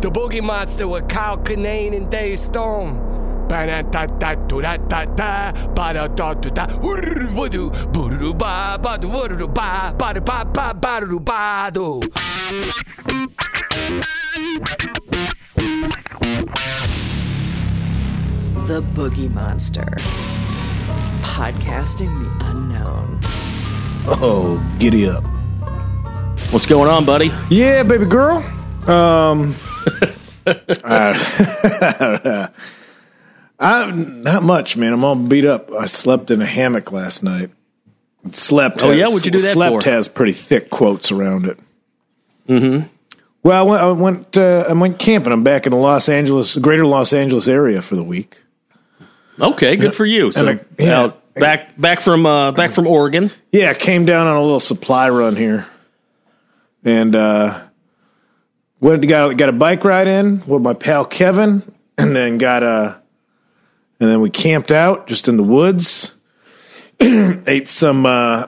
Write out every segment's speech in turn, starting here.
The Boogie Monster with Kyle Kinane and Dave Storm. Banatatatatatata, Bada Tatuta, Woodu, Boodu, Ba, Bada, Woodu, Ba, Bada, Bada, Bada, Bada, Bado. The Boogie Monster. Podcasting the unknown. Oh, giddy up. What's going on, buddy? Yeah, baby girl. Um, I, I, not much, man. I'm all beat up. I slept in a hammock last night. Slept. Oh, has, yeah? What'd you do that slept for? has pretty thick quotes around it. Mm-hmm. Well, I went. I went. Uh, I went camping. I'm back in the Los Angeles, greater Los Angeles area for the week. Okay, good for you. So, I- yeah. uh, back back from uh, back from Oregon. Yeah, came down on a little supply run here, and uh, went got got a bike ride in with my pal Kevin, and then got a, and then we camped out just in the woods. ate some uh,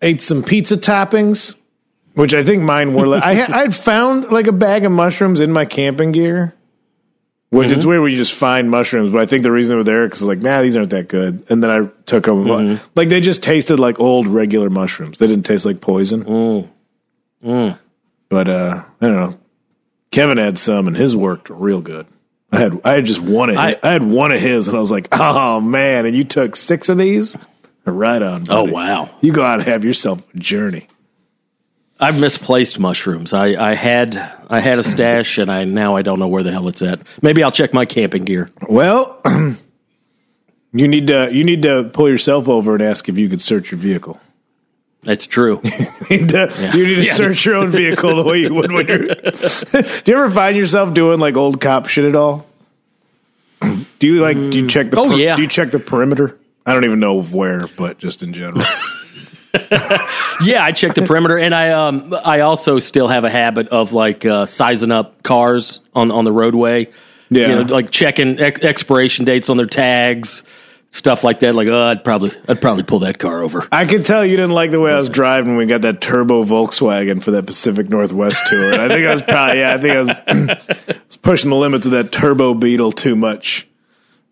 ate some pizza toppings, which I think mine were. Like, I ha- I'd found like a bag of mushrooms in my camping gear. Which it's weird when you just find mushrooms, but I think the reason they were there because like, nah, these aren't that good. And then I took them, like they just tasted like old regular mushrooms. They didn't taste like poison. But uh, I don't know. Kevin had some, and his worked real good. I had I had just one of I- I, I had one of his, and I was like, oh man! And you took six of these, right on. Oh wow, You go out and have yourself a journey. I've misplaced mushrooms. I, I had I had a stash, and I now I don't know where the hell it's at. Maybe I'll check my camping gear. Well, you need to you need to pull yourself over and ask if you could search your vehicle. That's true. You need to, you need to search your own vehicle the way you would when you're. do you ever find yourself doing like old cop shit at all? Do you like? Do you check the? Oh, yeah. Do you check the perimeter? I don't even know where, but just in general. yeah, I checked the perimeter, and I um I also still have a habit of like uh, sizing up cars on on the roadway. Yeah. you know, like checking ex- expiration dates on their tags, stuff like that. Like, oh, I'd probably I'd probably pull that car over. I could tell you didn't like the way I was driving when we got that turbo Volkswagen for that Pacific Northwest tour. I think I was probably yeah, I think I was, was pushing the limits of that turbo Beetle too much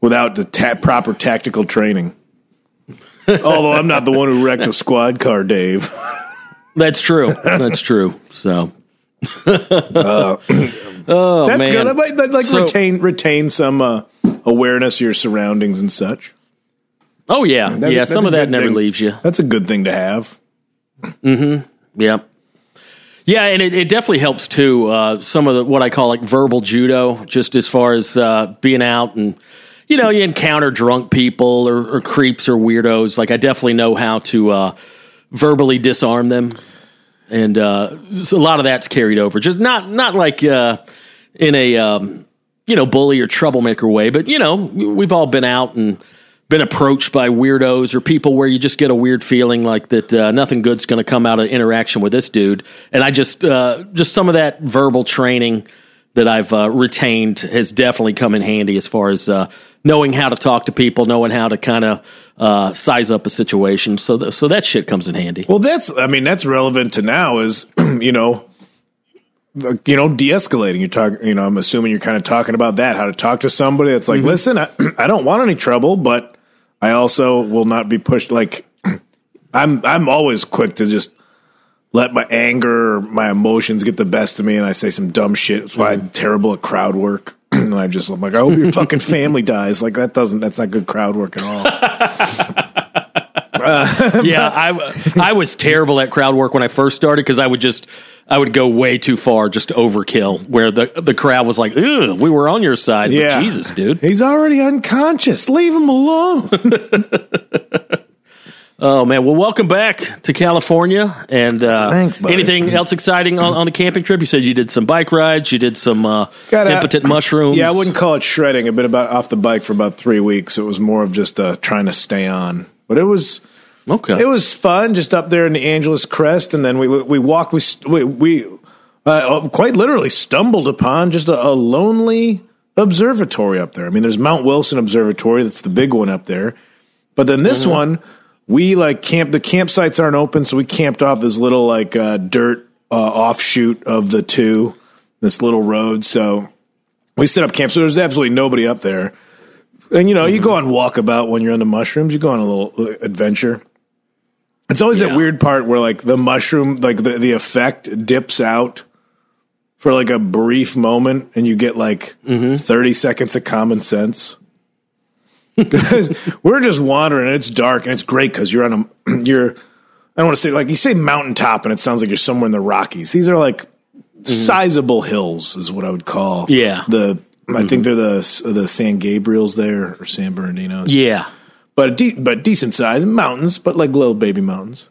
without the ta- proper tactical training. Although I'm not the one who wrecked a squad car, Dave. That's true. That's true. So. uh, oh That's man. good. That might that, like So- retain retain some uh, awareness of your surroundings and such. Oh yeah, That's- yeah. that's Some of that never thing. leaves you. That's a good thing to have. Mhm. Yeah. Yeah, and it, it definitely helps too. Uh, some of the what I call like verbal judo, just as far as uh, being out and you know you encounter drunk people or, or creeps or weirdos. Like I definitely know how to uh, verbally disarm them, and uh, so a lot of that's carried over. Just not not like uh, in a um, you know bully or troublemaker way, but you know we've all been out and been approached by weirdos or people where you just get a weird feeling like that uh, nothing good's going to come out of interaction with this dude. And I just uh, just some of that verbal training that I've uh, retained has definitely come in handy as far as uh, knowing how to talk to people, knowing how to kind of uh, size up a situation. So th- so that shit comes in handy. Well, that's I mean that's relevant to now is you know you know de-escalating. You're talking. You know, I'm assuming you're kind of talking about that. How to talk to somebody that's like, listen, I, I don't want any trouble, but I also will not be pushed. Like I'm I'm always quick to just let my anger or my emotions get the best of me, and I say some dumb shit. That's why I'm mm-hmm. terrible at crowd work. And I just I'm like, I hope your fucking family dies. Like that doesn't that's not good crowd work at all. yeah, I I was terrible at crowd work when I first started because I would just I would go way too far, just overkill. Where the the crowd was like, we were on your side." Yeah. but Jesus, dude. He's already unconscious. Leave him alone. Oh man, well, welcome back to California. And uh, Thanks, buddy. anything else exciting on, on the camping trip? You said you did some bike rides, you did some uh, Got impotent mushrooms. Yeah, I wouldn't call it shredding. I've been about off the bike for about three weeks. It was more of just uh, trying to stay on. But it was Okay, it was fun, just up there in the Angeles Crest, and then we we walked. We we, we uh, quite literally stumbled upon just a, a lonely observatory up there. I mean, there's Mount Wilson Observatory. That's the big one up there. But then this Mm-hmm. one, we like camp. The campsites aren't open, so we camped off this little like uh, dirt uh, offshoot of the two. this little road. So we set up camp. So there's absolutely nobody up there. And you know, you go on walkabout when you're on the mushrooms. You go on a little adventure. It's always that weird part where like the mushroom, like the the effect dips out for like a brief moment, and you get like mm-hmm. thirty seconds of common sense. We're just wandering, and it's dark, and it's great because you're on a you're. I don't want to say like you say mountaintop, and it sounds like you're somewhere in the Rockies. These are like mm-hmm. sizable hills, is what I would call. Yeah. the I think mm-hmm. they're the the San Gabriels there or San Bernardinos Yeah. But de- but decent size mountains, but like little baby mountains.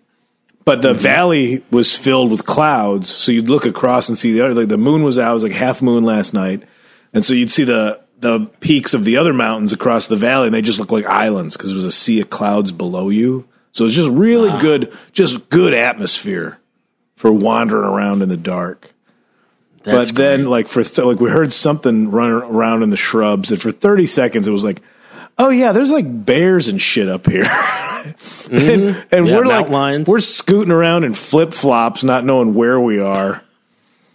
But the mm-hmm. valley was filled with clouds, so you'd look across and see the other. Like the moon was out, it was like half moon last night, and so you'd see the the peaks of the other mountains across the valley, and they just looked like islands because there was a sea of clouds below you. So it's just really good, just good atmosphere for wandering around in the dark That's but then great. like for th- like we heard something running around in the shrubs and for 30 seconds it was like oh yeah there's like bears and shit up here and, and Mm-hmm. Yeah, we're like lions. we're scooting around in flip-flops not knowing where we are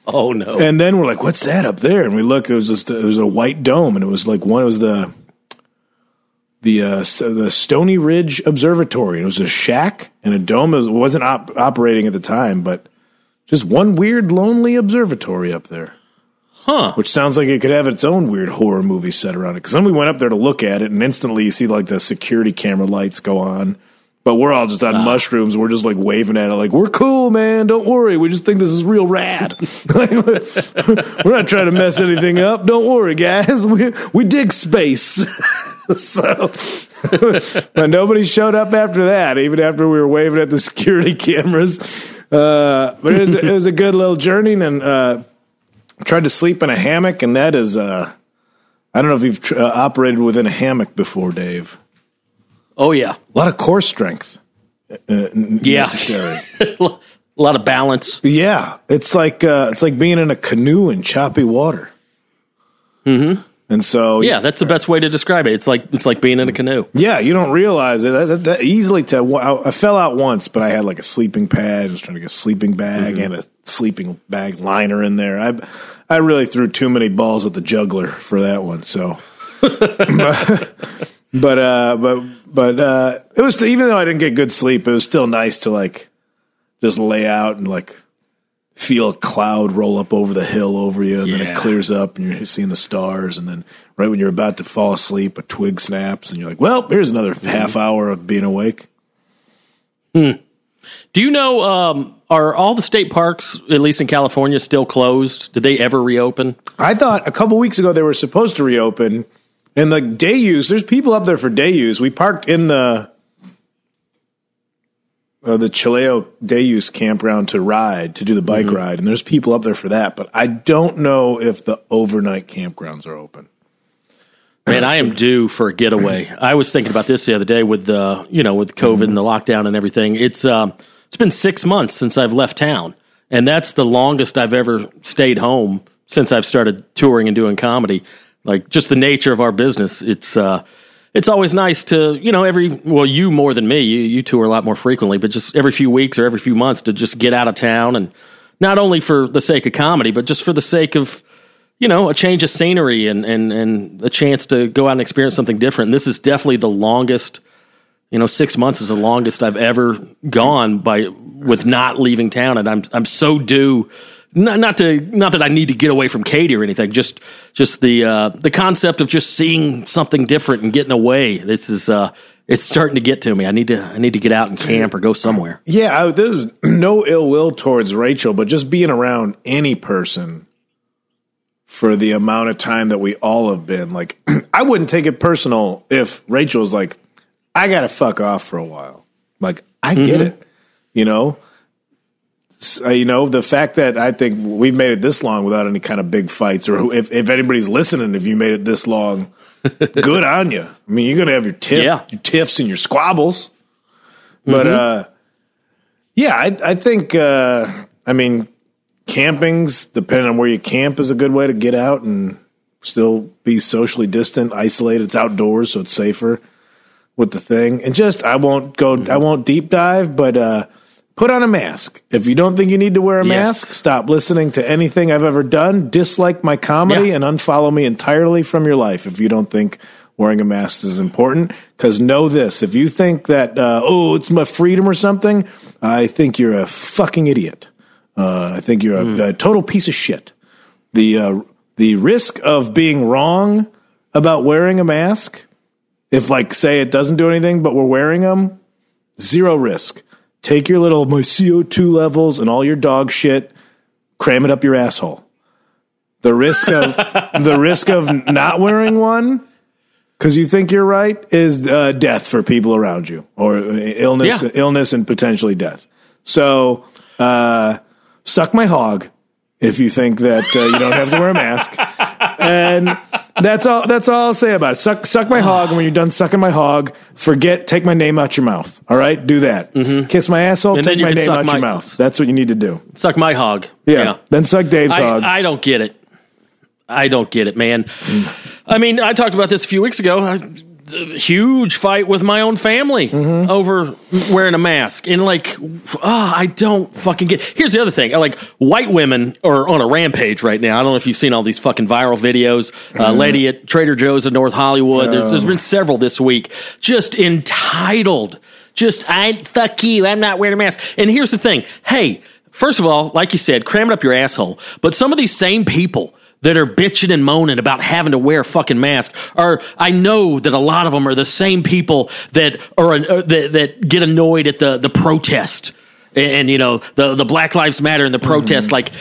oh no. and then we're like what's that up there and we look it was just it was a white dome and it was like one it was the the uh, s- the Stony Ridge Observatory. It was a shack and a dome. It was- wasn't op- operating at the time, but just one weird, lonely observatory up there. Huh. Which sounds like it could have its own weird horror movie set around it. Because then we went up there to look at it, and instantly you see like the security camera lights go on. But we're all just on mushrooms. We're just like waving at it, like we're cool, man. Don't worry. We just think this is real rad. Like, we're not trying to mess anything up. Don't worry, guys. We we dig space. so, but nobody showed up after that. Even after we were waving at the security cameras. Uh, but it was it was a good little journey, and uh, tried to sleep in a hammock, and that is uh, I don't know if you've tr- uh, operated within a hammock before, Dave. Oh yeah. A lot of core strength uh, Yeah. necessary. a lot of balance. yeah, it's like uh, it's like being in a canoe in choppy water. Mm-hmm. And so Yeah, that's the best way to describe it. It's like it's like being in a canoe. yeah, you don't realize it. That, that, that easily to I, I fell out once, but I had like a sleeping pad. I was trying to get a sleeping bag and a sleeping bag liner in there. I I really threw too many balls at the juggler for that one. So, but but uh, but but uh, it was even though I didn't get good sleep, it was still nice to like just lay out and like feel a cloud roll up over the hill over you, and then it clears up, and you're seeing the stars, and then right when you're about to fall asleep, a twig snaps, and you're like, "Well, here's another half hour of being awake." Do you know um, are all the state parks, at least in California, still closed? Did they ever reopen? I thought a couple weeks ago they were supposed to reopen, and the day use. There's people up there for day use. We parked in the uh, the Chilao day use campground to ride to do the bike ride, and there's people up there for that. But I don't know if the overnight campgrounds are open. Man, I am due for a getaway. I was thinking about this the other day with the you know with COVID and the lockdown and everything. It's um, it's been six months since I've left town, and that's the longest I've ever stayed home since I've started touring and doing comedy. Like just the nature of our business, it's uh, it's always nice to you know every well you more than me you you two are a lot more frequently, but just every few weeks or every few months to just get out of town and not only for the sake of comedy, but just for the sake of you know, a change of scenery and, and, and a chance to go out and experience something different. This is definitely the longest, you know, six months is the longest I've ever gone by with not leaving town. And I'm, I'm so due, not, not to, not that I need to get away from Katie or anything, just, just the, uh, the concept of just seeing something different and getting away. This is, uh, it's starting to get to me. I need to, I need to get out and camp or go somewhere. Yeah, I, there's no ill will towards Rachel, but just being around any person for the amount of time that we all have been, like, I wouldn't take it personal if Rachel's like, I got to fuck off for a while. Like, I get it, you know? Uh, you know, the fact that I think we've made it this long without any kind of big fights, or if, if anybody's listening, if you made it this long, good on you. I mean, you're going to have your, tiff, Yeah. your tiffs and your squabbles. But, uh, yeah, I, I think. Uh, I mean, camping's depending on where you camp is a good way to get out and still be socially distant, isolated. It's outdoors, so it's safer with the thing. And just I won't go. I won't deep dive, but uh, put on a mask. If you don't think you need to wear a Yes. mask, stop listening to anything I've ever done. Dislike my comedy Yeah. and unfollow me entirely from your life if you don't think wearing a mask is important. Because know this: if you think that uh, oh, it's my freedom or something, I think you're a fucking idiot. Uh, I think you're a, a total piece of shit. The uh, the risk of being wrong about wearing a mask, if like say it doesn't do anything, but we're wearing them, zero risk. Take your little my CO2 levels and all your dog shit, cram it up your asshole. The risk of the risk of not wearing one because you think you're right is uh, death for people around you or uh, illness, Yeah. illness and potentially death. So uh, suck my hog if you think that uh, you don't have to wear a mask. And that's all. That's all I'll say about it. Suck, suck my hog. And when you're done sucking my hog, forget. Take my name out your mouth. All right, do that. Kiss my asshole. Mm-hmm. And take my name out your mouth. That's what you need to do. Suck my hog. Yeah. Then suck Dave's hog. I, I don't get it. I don't get it, man. I mean, I talked about this a few weeks ago. I, huge fight with my own family Mm-hmm. over wearing a mask, and like, ah, I don't fucking get. Here's the other thing: like, white women are on a rampage right now. I don't know if you've seen all these fucking viral videos. Uh, Mm-hmm. lady at Trader Joe's in North Hollywood. There's, there's been several this week. Just entitled. Just I fuck you. I'm not wearing a mask. And here's the thing: hey, first of all, like you said, cram it up your asshole. But some of these same people that are bitching and moaning about having to wear a fucking mask are I know that a lot of them are the same people that are uh, that, that get annoyed at the the protest. And, and, you know the the Black Lives Matter and the protest. Like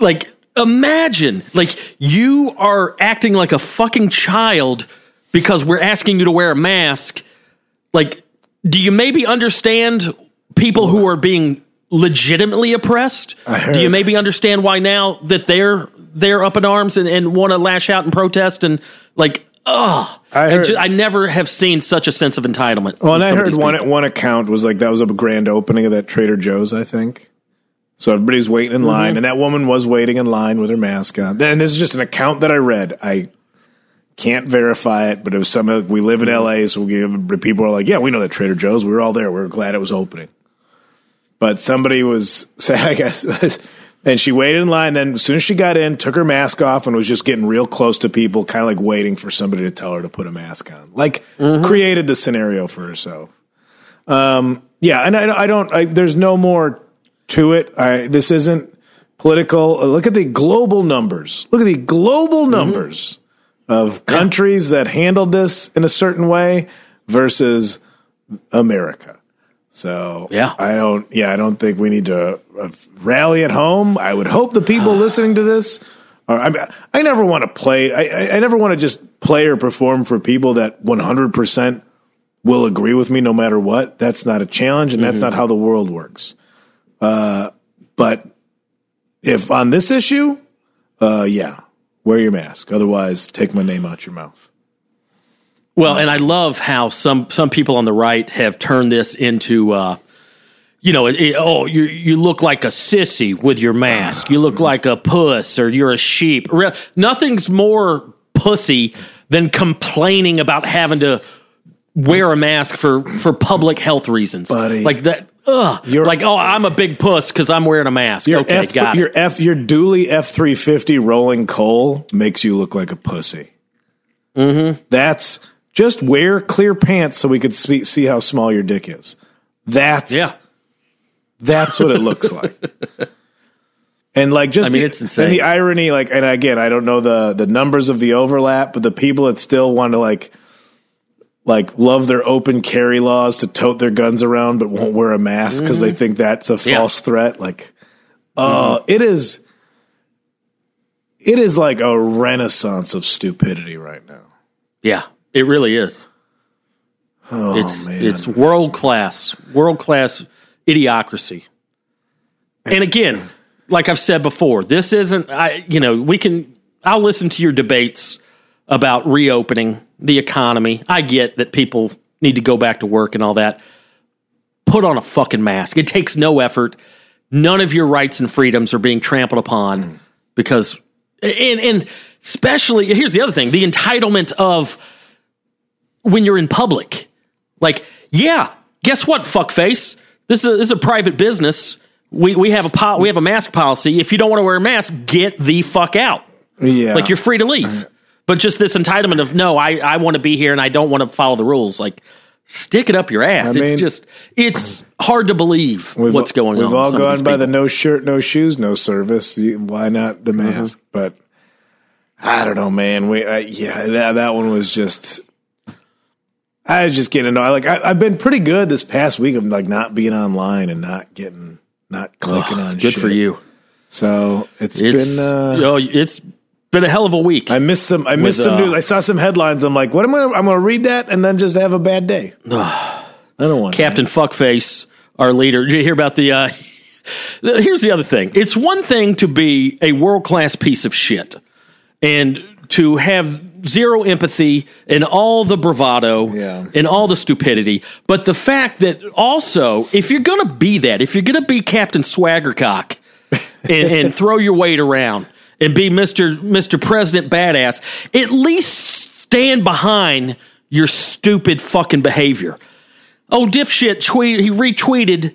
like imagine like you are acting like a fucking child because we're asking you to wear a mask. Like do you maybe understand people who are being legitimately oppressed? Do you maybe understand why now that they're they're up in arms and, and want to lash out and protest and like oh I I, heard- ju- I never have seen such a sense of entitlement Well, and I heard one people. one account was like that was a grand opening of that Trader Joe's, I think. So everybody's waiting in line, Mm-hmm. and that woman was waiting in line with her mask on. Then this is just an account that I read. I can't verify it, but it was some. of- We live in Mm-hmm. LA, so we give, people are like, "Yeah, we know that Trader Joe's. We were all there. We were glad it was opening." But somebody was saying, I guess, and she waited in line. Then as soon as she got in, took her mask off and was just getting real close to people, kind of like waiting for somebody to tell her to put a mask on. Like created the scenario for herself. Um, yeah, and I, I don't. I, there's no more to it. I, this isn't political. Uh, Look at the global numbers. Look at the global numbers of countries that handled this in a certain way versus America. So Yeah. I don't. Yeah, I don't think we need to uh, rally at home. I would hope the people listening to this are. I, mean, I never want to play. I, I, never want to just play or perform for people that 100 percent will agree with me no matter what. That's not a challenge, and that's not how the world works. Uh, but if on this issue, uh, yeah, wear your mask. Otherwise, take my name out your mouth. Well, and I love how some some people on the right have turned this into, uh, you know, it, it- oh, you you look like a sissy with your mask. You look like a puss, or you're a sheep. Re- Nothing's more pussy than complaining about having to wear a mask for for public health reasons, Buddy. Like that. Ugh. You're- like, oh, I'm a big puss because I'm wearing a mask. Your okay, F, got your it. F, your dually F three fifty rolling coal makes you look like a pussy. Mm-hmm. That's just wear clear pants so we could see, see how small your dick is. That's Yeah. That's what it looks like. And like just I mean, the, it's insane. And the irony, like, and again, I don't know the the numbers of the overlap, but the people that still want to like like love their open carry laws to tote their guns around but won't wear a mask because they think that's a Mm-hmm. Yeah. Mm-hmm. false threat. Like, uh, it is. It is like a renaissance of stupidity right now. Yeah, it really is. Oh it's man, it's world class, world class idiocracy. and again, like I've said before, this isn't I you know, we can I'll listen to your debates about reopening the economy. I get that people need to go back to work and all that. Put on a fucking mask. It takes no effort. None of your rights and freedoms are being trampled upon mm. because and and especially here's the other thing, the entitlement of when you're in public. Like, yeah, guess what, fuckface? This is a, this is a private business. We we have a po- we have a mask policy. If you don't want to wear a mask, get the fuck out. Yeah. Like you're free to leave. But just this entitlement of no, I I want to be here and I don't want to follow the rules. Like stick it up your ass. I it's just it's hard to believe what's going on. we've on. all some of gone by the no shirt, no shoes, no service. You- Why not the mask? But I don't know, man. We uh, yeah, that that one was just. I was just getting annoyed. Like I, I've been pretty good this past week of like not being online and not getting not clicking on. Shit. Good shit. for you. So it's It's been. Uh, oh, it's been a hell of a week. I missed some. I missed With, some uh, news. I saw some headlines. I'm like, what am I? I'm going to read that and then just have a bad day. I don't want Captain Fuckface, our leader. Did you hear about the? Uh, the- here's the other thing. It's one thing to be a world class piece of shit, and to have zero empathy and all the bravado Yeah. and all the stupidity. But the fact that also, if you're gonna be that, if you're gonna be Captain Swaggercock and, and throw your weight around and be Mr. Mr. President Badass, at least stand behind your stupid fucking behavior. Oh, dipshit! Tweet he retweeted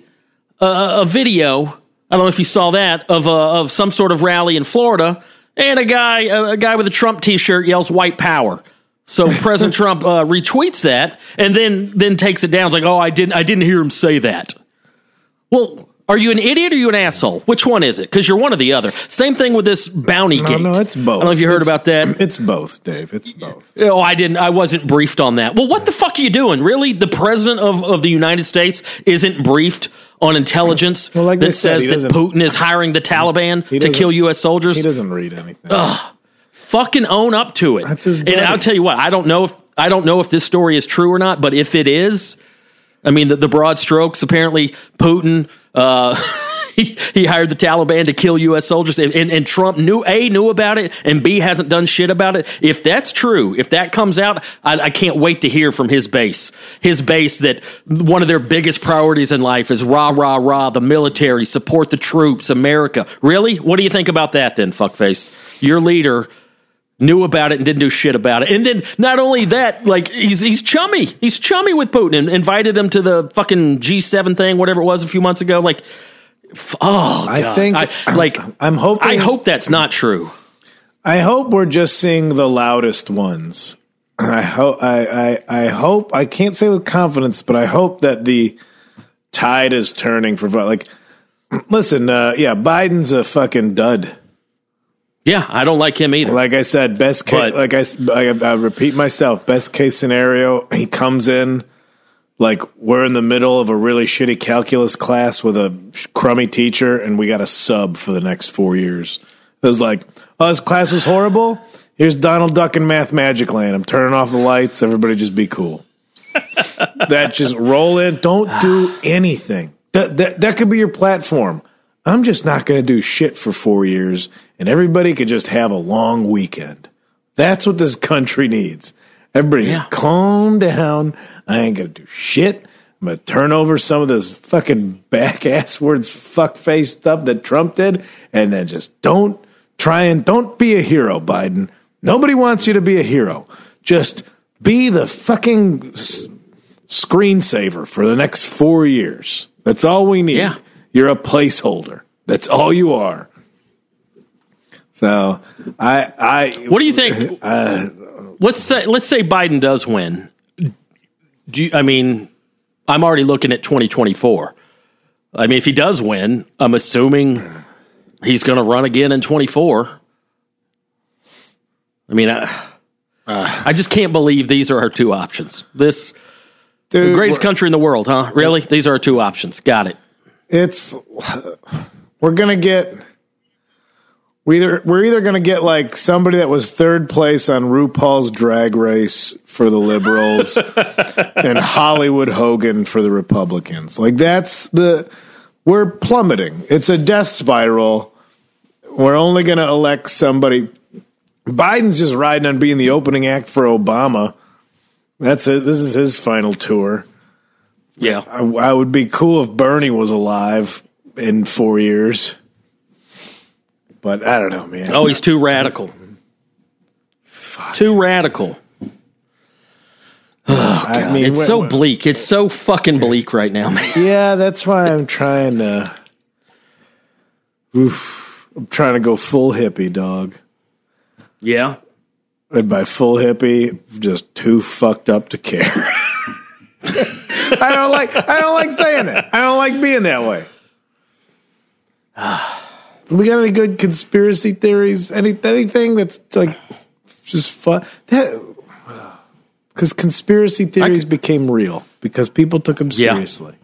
a, a video. I don't know if you saw that of a, of some sort of rally in Florida, and a guy a, a guy with a Trump T-shirt yells "White Power." So President Trump uh, retweets that, and then then takes it down. It's like, oh, I didn't I didn't hear him say that. Well, are you an idiot or are you an asshole? Which one is it? Because you're one or the other. Same thing with this bounty No, gate. no, it's both. I don't know if you heard It's- about that. It's both, Dave. It's both. Oh, I didn't. I wasn't briefed on that. Well, what the fuck are you doing? Really, the president of, of the United States isn't briefed on intelligence Well, like that said, says that Putin is hiring the Taliban to kill U.S. soldiers. He doesn't read anything. Ugh, Fucking own up to it. That's his and. I'll tell you what. I don't know if I don't know if this story is true or not. But if it is, I mean, the, the broad strokes. Apparently, Putin. Uh, He, hired the Taliban to kill U.S. soldiers, and, and, and Trump knew a knew about it, and b hasn't done shit about it. If that's true, if that comes out, I, I can't wait to hear from his base. His base that one of their biggest priorities in life is rah rah rah the military, support the troops, America. Really, what do you think about that? Then, fuckface, your leader knew about it and didn't do shit about it. And then not only that, like he's he's chummy. He's chummy with Putin and invited him to the fucking G7 thing, whatever it was a few months ago. Like, oh, I think- I, like I'm hoping. I hope that's not true. I hope we're just seeing the loudest ones. I hope. I, I. I hope. I can't say with confidence, but I hope that the tide is turning for like. Listen, uh, yeah, Biden's a fucking dud. Yeah, I don't like him either. Like I said, best case. But- like I repeat myself. Best case scenario, he comes in like we're in the middle of a really shitty calculus class with a crummy teacher, and we got a sub for the next four years. It was like, oh, this class was horrible. Here's Donald Duck in Mathmagic Land. I'm turning off the lights. Everybody just be cool. that just roll in. Don't do anything. That, that that could be your platform. I'm just not going to do shit for four years, and everybody could just have a long weekend. That's what this country needs. Everybody Yeah. just calm down. I ain't to do shit. I'm to turn over some of this fucking back ass words, fuck face stuff that Trump did, and then just don't try and don't be a hero, Biden. Nobody wants you to be a hero. Just be the fucking s- screensaver for the next four years. That's all we need. Yeah. You're a placeholder. That's all you are. So I I What do you think? Uh, let's say let's say Biden does win. Do you, I mean? I'm already looking at 2024. I mean, if he does win, I'm assuming he's going to run again in 24. I mean, I, ah. I just can't believe these are our two options. This dude, the greatest country in the world, huh? Really? These are our two options. Got it. it's we're gonna get we either we're either gonna get like somebody that was third place on RuPaul's Drag Race for the liberals and Hollywood Hogan for the Republicans. Like that's the we're plummeting. It's a death spiral. We're only gonna elect somebody. Biden's just riding on being the opening act for Obama. That's it. This is his final tour. Yeah. I, I would be cool if Bernie was alive in four years. But I don't know, man. Oh, he's too radical. Too radical. Oh, I mean, it's so bleak. It's so fucking bleak right now, man. Yeah, that's why I'm trying to. Oof, I'm trying to go full hippie, dog. Yeah. And by full hippie, just too fucked up to care. I don't like. I don't like saying it. I don't like being that way. we got any good conspiracy theories? Any anything that's like just fun? Because conspiracy theories became real because people took them Yeah. seriously.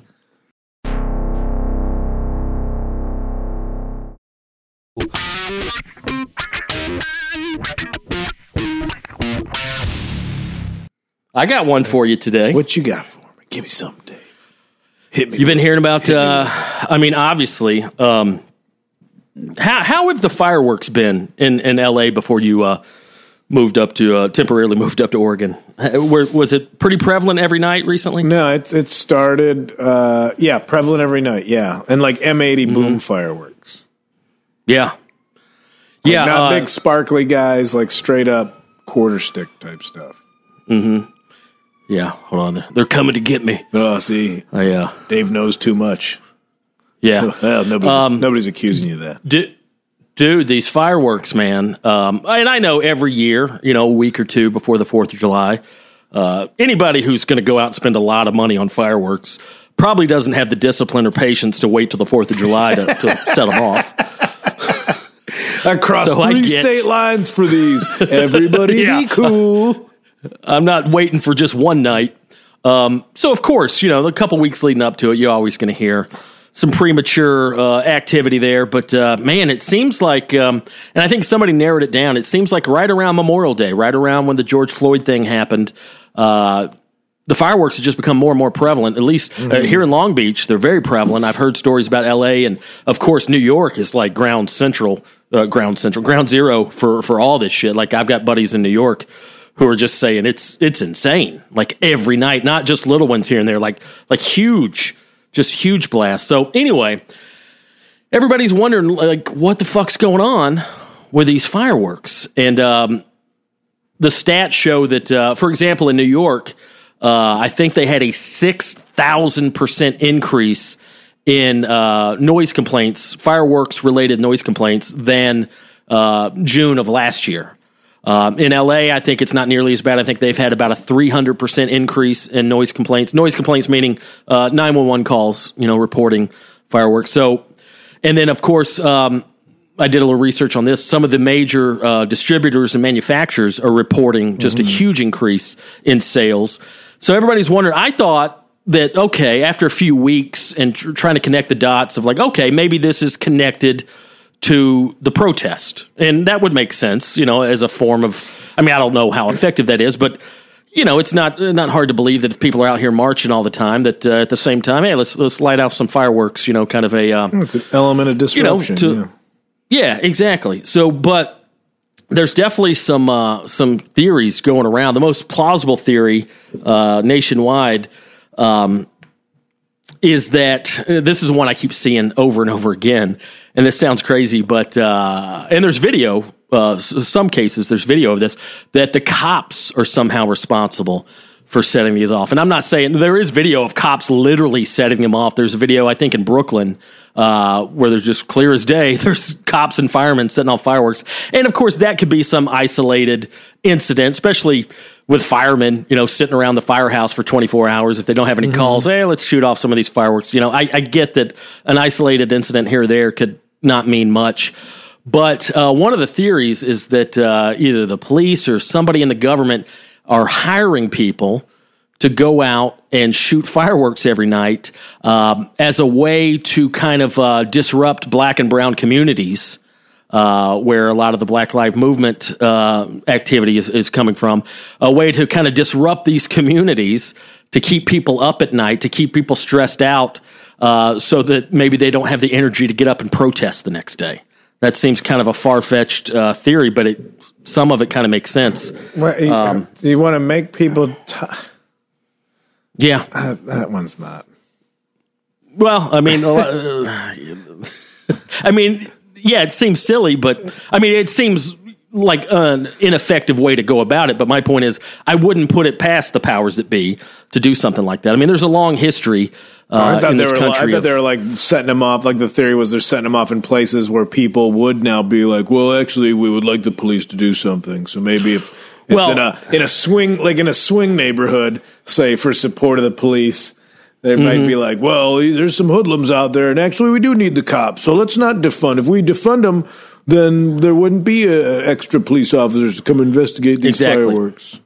I got one for you today. What you got for me? Give me something, Dave. Hit me. You've been hearing about, uh, I mean, obviously, um, how, how have the fireworks been in, in LA before you uh, moved up to, uh, temporarily moved up to Oregon? Were, was it pretty prevalent every night recently? No, it's it started. Uh, yeah, prevalent every night. Yeah, and like M80 Mm-hmm. boom fireworks. Yeah. Yeah. not uh, big sparkly guys, like straight up quarter stick type stuff. Mm-hmm. Yeah. Hold on. They're, they're coming to get me. Oh, see, I, uh, Dave knows too much. Yeah. Well, nobody's Um, nobody's accusing you of that. Du- dude, these fireworks, man. Um, and I know every year, you know, a week or two before the Fourth of July, uh, anybody who's going to go out and spend a lot of money on fireworks probably doesn't have the discipline or patience to wait till the Fourth of July to, to set them off. Across so three get- state lines for these. Everybody Yeah. be cool. I'm not waiting for just one night. Um, so of course, you know, the couple weeks leading up to it, you're always going to hear some premature uh, activity there. But uh, man, it seems like, um, and I think somebody narrowed it down. It seems like right around Memorial Day, right around when the George Floyd thing happened. Uh, the fireworks have just become more and more prevalent. At least uh, here in Long Beach, they're very prevalent. I've heard stories about L.A. and of course New York is like ground central, uh, ground central, ground zero for for all this shit. Like I've got buddies in New York who are just saying it's it's insane. Like every night, not just little ones here and there, like like huge, just huge blast. So anyway, everybody's wondering like what the fuck's going on with these fireworks and. um the stats show that, uh, for example, in New York, uh, I think they had a 6,000% increase in uh, noise complaints, fireworks related noise complaints, than uh, June of last year. Um, in LA, I think it's not nearly as bad. I think they've had about a 300% increase in noise complaints. Noise complaints meaning uh, 911 calls, you know, reporting fireworks. So, and then of course, um, I did a little research on this. Some of the major uh, distributors and manufacturers are reporting just a huge increase in sales. So everybody's wondering. I thought that okay, after a few weeks and tr- trying to connect the dots of like, okay, maybe this is connected to the protest, and that would make sense, you know, as a form of. I mean, I don't know how effective that is, but you know, it's not not hard to believe that if people are out here marching all the time, that uh, at the same time, hey, let's let's light off some fireworks, you know, kind of a. Uh, It's an element of know, disruption. to- yeah. yeah, exactly. So, but there's definitely some uh, some theories going around. The most plausible theory uh, nationwide um, is that uh, this is one I keep seeing over and over again. And this sounds crazy, but uh, and there's video. Uh, some cases there's video of this that the cops are somehow responsible for setting these off. And I'm not saying there is video of cops literally setting them off. There's a video I think in Brooklyn uh, where there's just clear as day. There's cops and firemen setting off fireworks, and of course that could be some isolated incident, especially with firemen, you know, sitting around the firehouse for 24 hours if they don't have any calls. Hey, let's shoot off some of these fireworks. You know, I, I get that an isolated incident here or there could not mean much. But uh, one of the theories is that uh, either the police or somebody in the government are hiring people to go out and shoot fireworks every night um, as a way to kind of uh, disrupt black and brown communities. Uh, where a lot of the Black Lives Movement uh, activity is, is coming from, a way to kind of disrupt these communities to keep people up at night, to keep people stressed out, uh, so that maybe they don't have the energy to get up and protest the next day. That seems kind of a far fetched uh, theory, but it, some of it kind of makes sense. Well, you- Um, do you want to make people? T- Yeah. uh, that one's not. Well, I mean, a I mean, yeah, it seems silly, but I mean, it seems like an ineffective way to go about it. But my point is, I wouldn't put it past the powers that be to do something like that. I mean, there's a long history. Uh, I thought in they this were. I country thought of- they were like setting them off. Like the theory was they're setting them off in places where people would now be like, "Well, actually, we would like the police to do something." So maybe if it's Well- in a in a swing like in a swing neighborhood, say for support of the police, they Mm-hmm. might be like, "Well, there's some hoodlums out there, and actually, we do need the cops. So let's not defund. If we defund them." Then there wouldn't be uh, extra police officers to come investigate these Exactly. fireworks.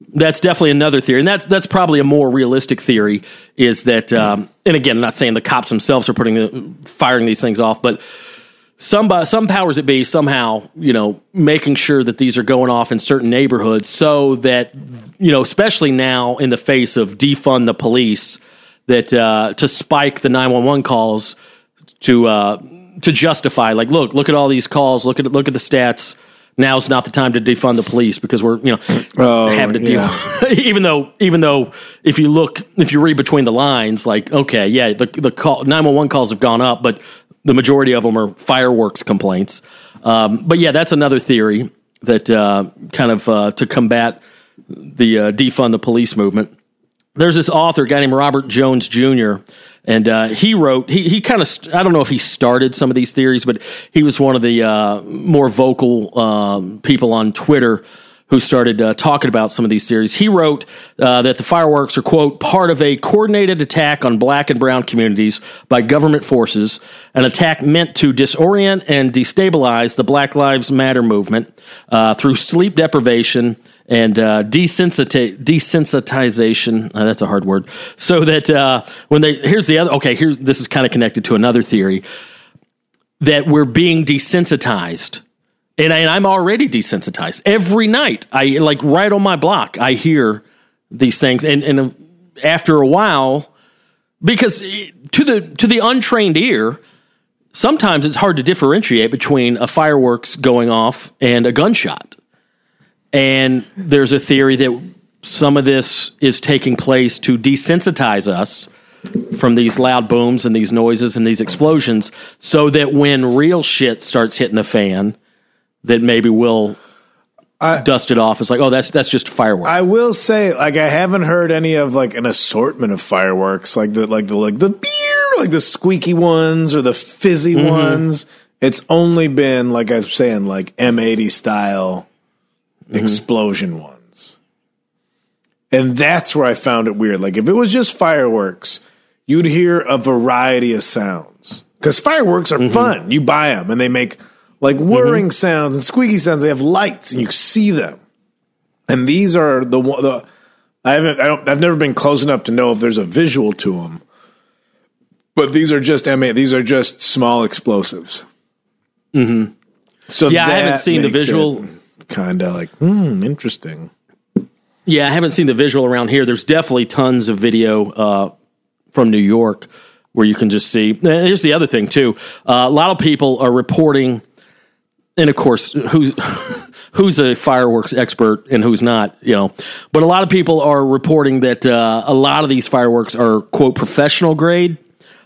That's definitely another theory, and that's that's probably a more realistic theory. Is that, um, and again, I'm not saying the cops themselves are putting firing these things off, but some some powers that be somehow, you know, making sure that these are going off in certain neighborhoods, so that you know, especially now in the face of defund the police, that uh, to spike the 911 calls to uh, to justify, like, look, look at all these calls, look at look at the stats. Now's not the time to defund the police because we're you know having to deal. even though even though if you look if you read between the lines, like okay, yeah, the the call nine one one calls have gone up, but the majority of them are fireworks complaints. Um, but yeah, that's another theory that uh, kind of uh, to combat the uh, defund the police movement there's this author, a guy named Robert Jones Jr., and uh, he wrote. He he kind of st- I don't know if he started some of these theories, but he was one of the uh, more vocal um, people on Twitter who started uh, talking about some of these theories. He wrote uh, that the fireworks are quote part of a coordinated attack on black and brown communities by government forces, an attack meant to disorient and destabilize the Black Lives Matter movement uh, through sleep deprivation and uh, desensitization. Uh, that's a hard word. So that uh, when they here's the other. Okay, here's this is kind of connected to another theory that we're being desensitized. And, I, and I'm already desensitized. Every night, I like right on my block, I hear these things, and and after a while, because eh, to the to the untrained ear, sometimes it's hard to differentiate between a fireworks going off and a gunshot. And there's a theory that some of this is taking place to desensitize us from these loud booms and these noises and these explosions so that when real shit starts hitting the fan, that maybe we'll dust it off. It's like, oh, that's that's just fireworks. I will say, like, I haven't heard any of like an assortment of fireworks, like the like the like the beer, like the squeaky ones or the fizzy mm-hmm. ones. It's only been like I'm saying, like M80 style Mm-hmm. explosion ones, and that's where I found it weird. Like, if it was just fireworks, you'd hear a variety of sounds because fireworks are mm-hmm. fun. You buy them and they make like mm-hmm. whirring sounds and squeaky sounds. They have lights and you see them. And these are the one. The, I haven't. I don't. I've never been close enough to know if there's a visual to them. But these are just MA. These are just small explosives. Mm-hmm. So Yeah, I haven't seen the visual. Kind of like hmm, interesting. Yeah, I haven't seen the visual around here. There's definitely tons of video uh, from New York where you can just see. and Here's the other thing too. Uh, a lot of people are reporting, and of course, who's who's a fireworks expert and who's not, you know. But a lot of people are reporting that uh, a lot of these fireworks are quote professional grade,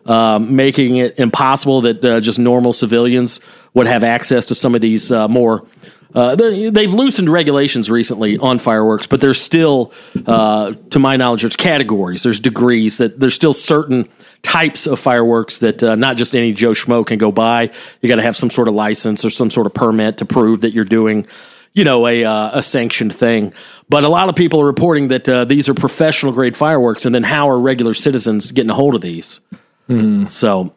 um, making it impossible that uh, just normal civilians would have access to some of these uh, more. Uh, they- they've loosened regulations recently on fireworks, but there's still, uh, to my knowledge, there's categories, there's degrees that there's still certain types of fireworks that uh, not just any Joe Schmo can go buy. You got to have some sort of license or some sort of permit to prove that you're doing, you know, a uh, a sanctioned thing. But a lot of people are reporting that uh, these are professional grade fireworks, and then how are regular citizens getting a hold of these? So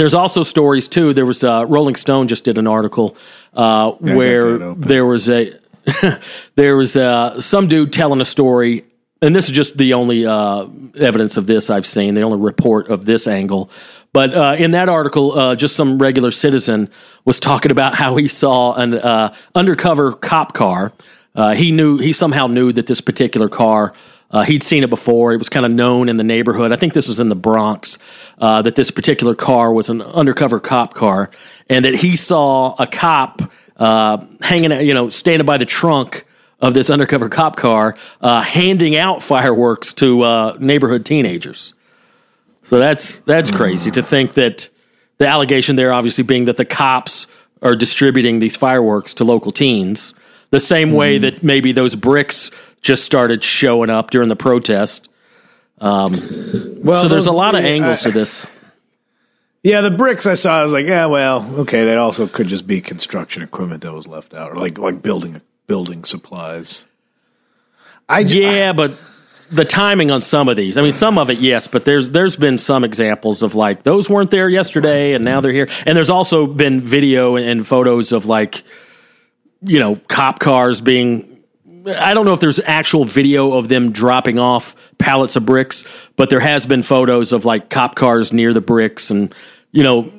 there's also stories too. There was uh, Rolling Stone just did an article uh, that where there was a there was uh, some dude telling a story, and this is just the only uh, evidence of this I've seen, the only report of this angle. But uh, in that article, uh, just some regular citizen was talking about how he saw an uh, undercover cop car. Uh, he knew he somehow knew that this particular car. Uh, he'd seen it before. It was kind of known in the neighborhood. I think this was in the Bronx. Uh, that this particular car was an undercover cop car, and that he saw a cop uh, hanging, you know, standing by the trunk of this undercover cop car, uh, handing out fireworks to uh, neighborhood teenagers. So that's that's crazy to think that the allegation there, obviously, being that the cops are distributing these fireworks to local teens, the same way that maybe those bricks just started showing up during the protest. Um, well, so there's a lot of angles I- to this. Yeah, the bricks I saw, I was like, yeah, well, okay, that also could just be construction equipment that was left out, or like like building building supplies. I Yeah, but the timing on some of these. I mean, some of it, yes, but there's there's been some examples of like those weren't there yesterday and now they're here. And there's also been video and, and photos of like you know cop cars being. I don't know if there's actual video of them dropping off pallets of bricks, but there has been photos of like cop cars near the bricks and you know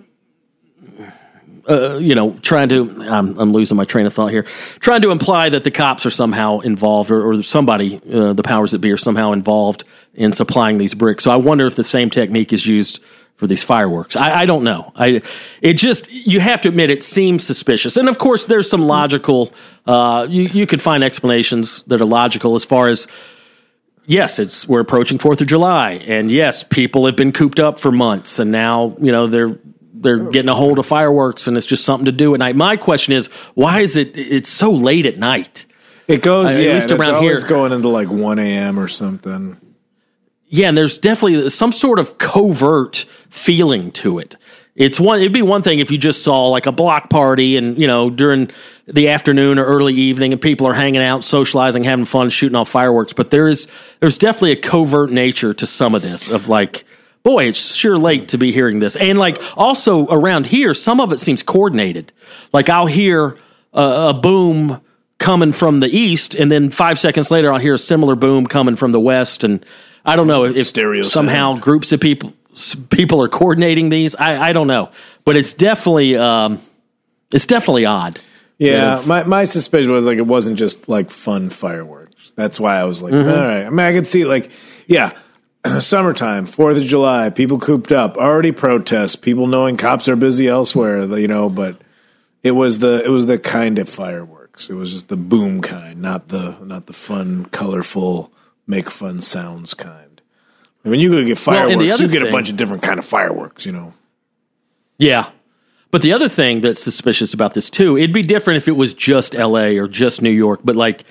uh, you know, trying to, I'm, I'm losing my train of thought here, trying to imply that the cops are somehow involved or, or somebody, uh, the powers that be, are somehow involved in supplying these bricks. So I wonder if the same technique is used for these fireworks. I, I don't know. I, it just, you have to admit, it seems suspicious. And of course, there's some logical, uh, you, you could find explanations that are logical as far as, yes, it's we're approaching Fourth of July, and yes, people have been cooped up for months, and now you know they're they're getting a hold of fireworks, and it's just something to do at night. My question is, why is it it's so late at night? it goes, at yeah, least around here. going into like one a.m. or something. Yeah, and there's definitely some sort of covert feeling to it. It's one. It'd be one thing if you just saw like a block party, and you know during the afternoon or early evening, and people are hanging out, socializing, having fun, shooting off fireworks. But there is there's definitely a covert nature to some of this. Of like, boy, it's sure late to be hearing this, and like also around here, some of it seems coordinated. Like I'll hear a, a boom coming from the east, and then five seconds later, I'll hear a similar boom coming from the west, and I don't know if Stereo somehow sound. groups of people people are coordinating these. I, I don't know, but it's definitely um, it's definitely odd. Yeah, my, my suspicion was like it wasn't just like fun fireworks. That's why I was like, Mm-hmm. all right. I mean, I could see like, yeah, summertime, Fourth of July, people cooped up, already protests, people knowing cops are busy elsewhere, you know. But it was the it was the kind of fireworks. It was just the boom kind, not the not the fun, colorful, make fun sounds kind. I mean, you could get fireworks. other you get a bunch of different kind of fireworks, you know. Yeah. But the other thing that's suspicious about this too, it'd be different if it was just LA or just New York, but like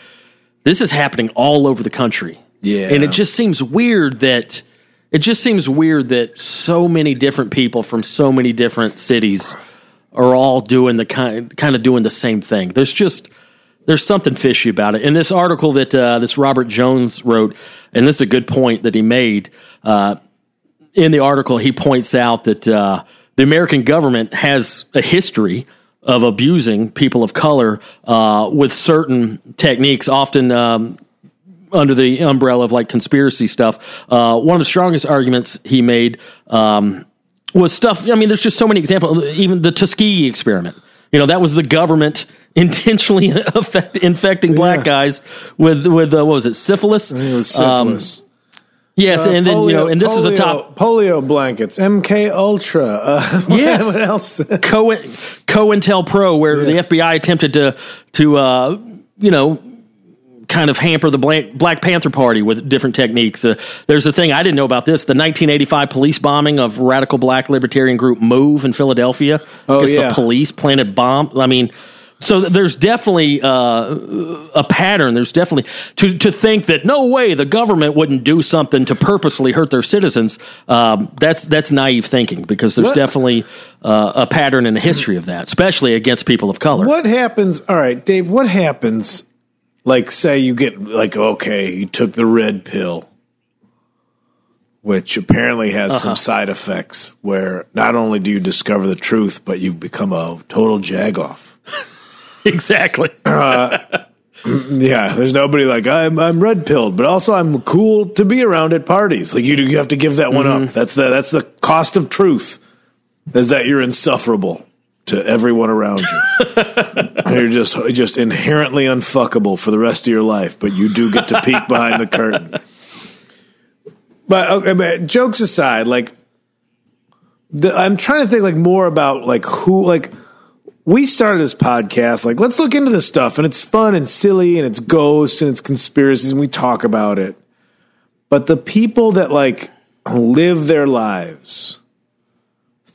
this is happening all over the country. Yeah. And it just seems weird that it just seems weird that so many different people from so many different cities are all doing the kind kind of doing the same thing. There's just there's something fishy about it. In this article that uh, this Robert Jones wrote, and this is a good point that he made. Uh, in the article, he points out that uh, the American government has a history of abusing people of color uh, with certain techniques, often um, under the umbrella of like conspiracy stuff. Uh, one of the strongest arguments he made um, was stuff. I mean, there's just so many examples. Even the Tuskegee experiment. You know, that was the government intentionally affect, infecting black Yeah. guys with with uh, what was it, syphilis? It was Um, syphilis. yes, and then you know, and this is a top polio blankets, MK Ultra. Uh, what- Yes. what else? Co COINTELPRO, where the FBI attempted to to uh, you know kind of hamper the Black, Black Panther Party with different techniques. Uh, there's a thing I didn't know about this: the 1985 police bombing of radical Black libertarian group Move in Philadelphia. Oh, yeah. the police planted bomb. I mean. So there's definitely uh, a pattern. There's definitely to to think that no way the government wouldn't do something to purposely hurt their citizens. Um, that's that's naive thinking because there's What- definitely uh, a pattern in the history of that, especially against people of color. What happens? All right, Dave. What happens? Like, say you get like, okay, you took the red pill, which apparently has Uh-huh. some side effects. Where not only do you discover the truth, but you become a total jagoff. exactly. Yeah, there's nobody like I'm. I'm red pilled, but also I'm cool to be around at parties. Like you, do, you have to give that one Mm-hmm. up. That's the that's the cost of truth. Is that you're insufferable to everyone around you. you're just just inherently unfuckable for the rest of your life, but you do get to peek behind the curtain. But okay, but jokes aside, like the, I'm trying to think like more about like who like we started this podcast like let's look into this stuff and it's fun and silly and it's ghosts and it's conspiracies and we talk about it but the people that like live their lives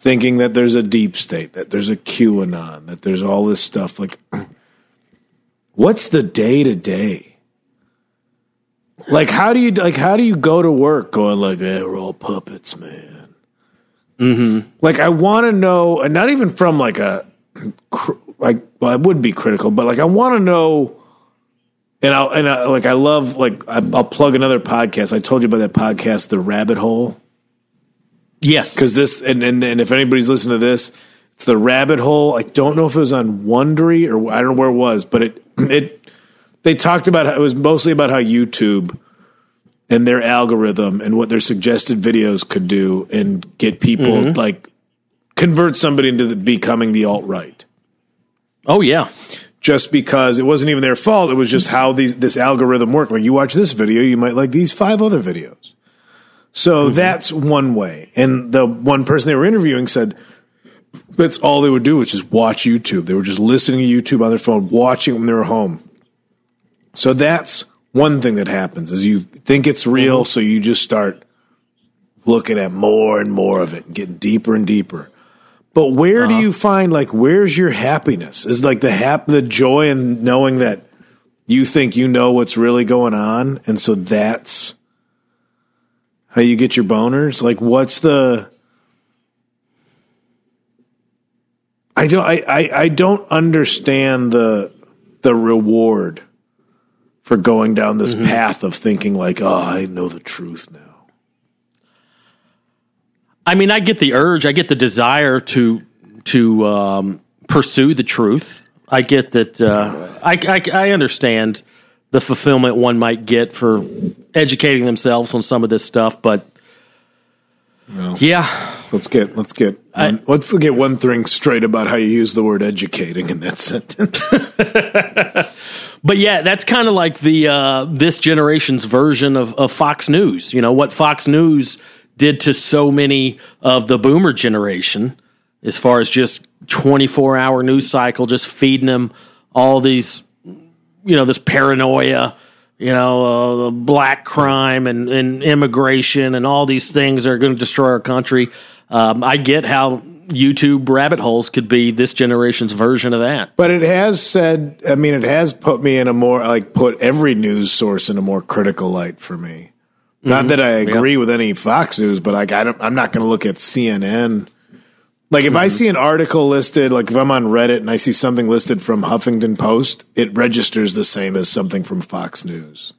thinking that there's a deep state, that there's a QAnon, that there's all this stuff. Like, what's the day to day? Like, how do you like? How do you go to work going like, "Yeah, we're all puppets, man"? Mm-hmm. Like, I want to know, and not even from like a like. Well, I would be critical, but like, I want to know. And I and I, like I love like I, I'll plug another podcast. I told you about that podcast, The Rabbit Hole Yes. because this and, and and if anybody's listening to this, it's the rabbit hole. I don't know if it was on Wondery or I don't know where it was, but it it they talked about how, it was mostly about how YouTube and their algorithm and what their suggested videos could do and get people mm-hmm. like convert somebody into the, becoming the alt right. oh yeah. Just because it wasn't even their fault, it was just how these this algorithm worked. Like you watch this video, you might like these five other videos. So mm-hmm. that's one way. And the one person they were interviewing said that's all they would do, which is watch YouTube. They were just listening to YouTube on their phone, watching it when they were home. So that's one thing that happens is you think it's real, mm-hmm. so you just start looking at more and more of it and getting deeper and deeper. But where do uh-huh. you find like where's your happiness? Is like the hap the joy in knowing that you think you know what's really going on, and so that's how you get your boners? Like, what's the? I don't. I, I, I don't understand the the reward for going down this mm-hmm. path of thinking like, oh, I know the truth now. I mean, I get the urge, I get the desire to to um, pursue the truth. I get that. Uh, I, I I understand the fulfillment one might get for educating themselves on some of this stuff, but yeah, Let's get let's get one, let's get one thing straight about how you use the word educating in that sentence. But yeah, that's kind of like the uh, this generation's version of, of Fox News. You know what Fox News did to so many of the Boomer generation, as far as just twenty four hour news cycle, just feeding them all these, you know, this paranoia, you know, uh, black crime and, and immigration and all these things are going to destroy our country. Um, I get how YouTube rabbit holes could be this generation's version of that. But it has said, I mean, it has put me in a more, like, put every news source in a more critical light for me. Not mm-hmm. that I agree with any Fox News, but like, I don't, I'm not going to look at CNN. Like, if I mm-hmm. see an article listed, like if I'm on Reddit and I see something listed from Huffington Post, it registers the same as something from Fox News.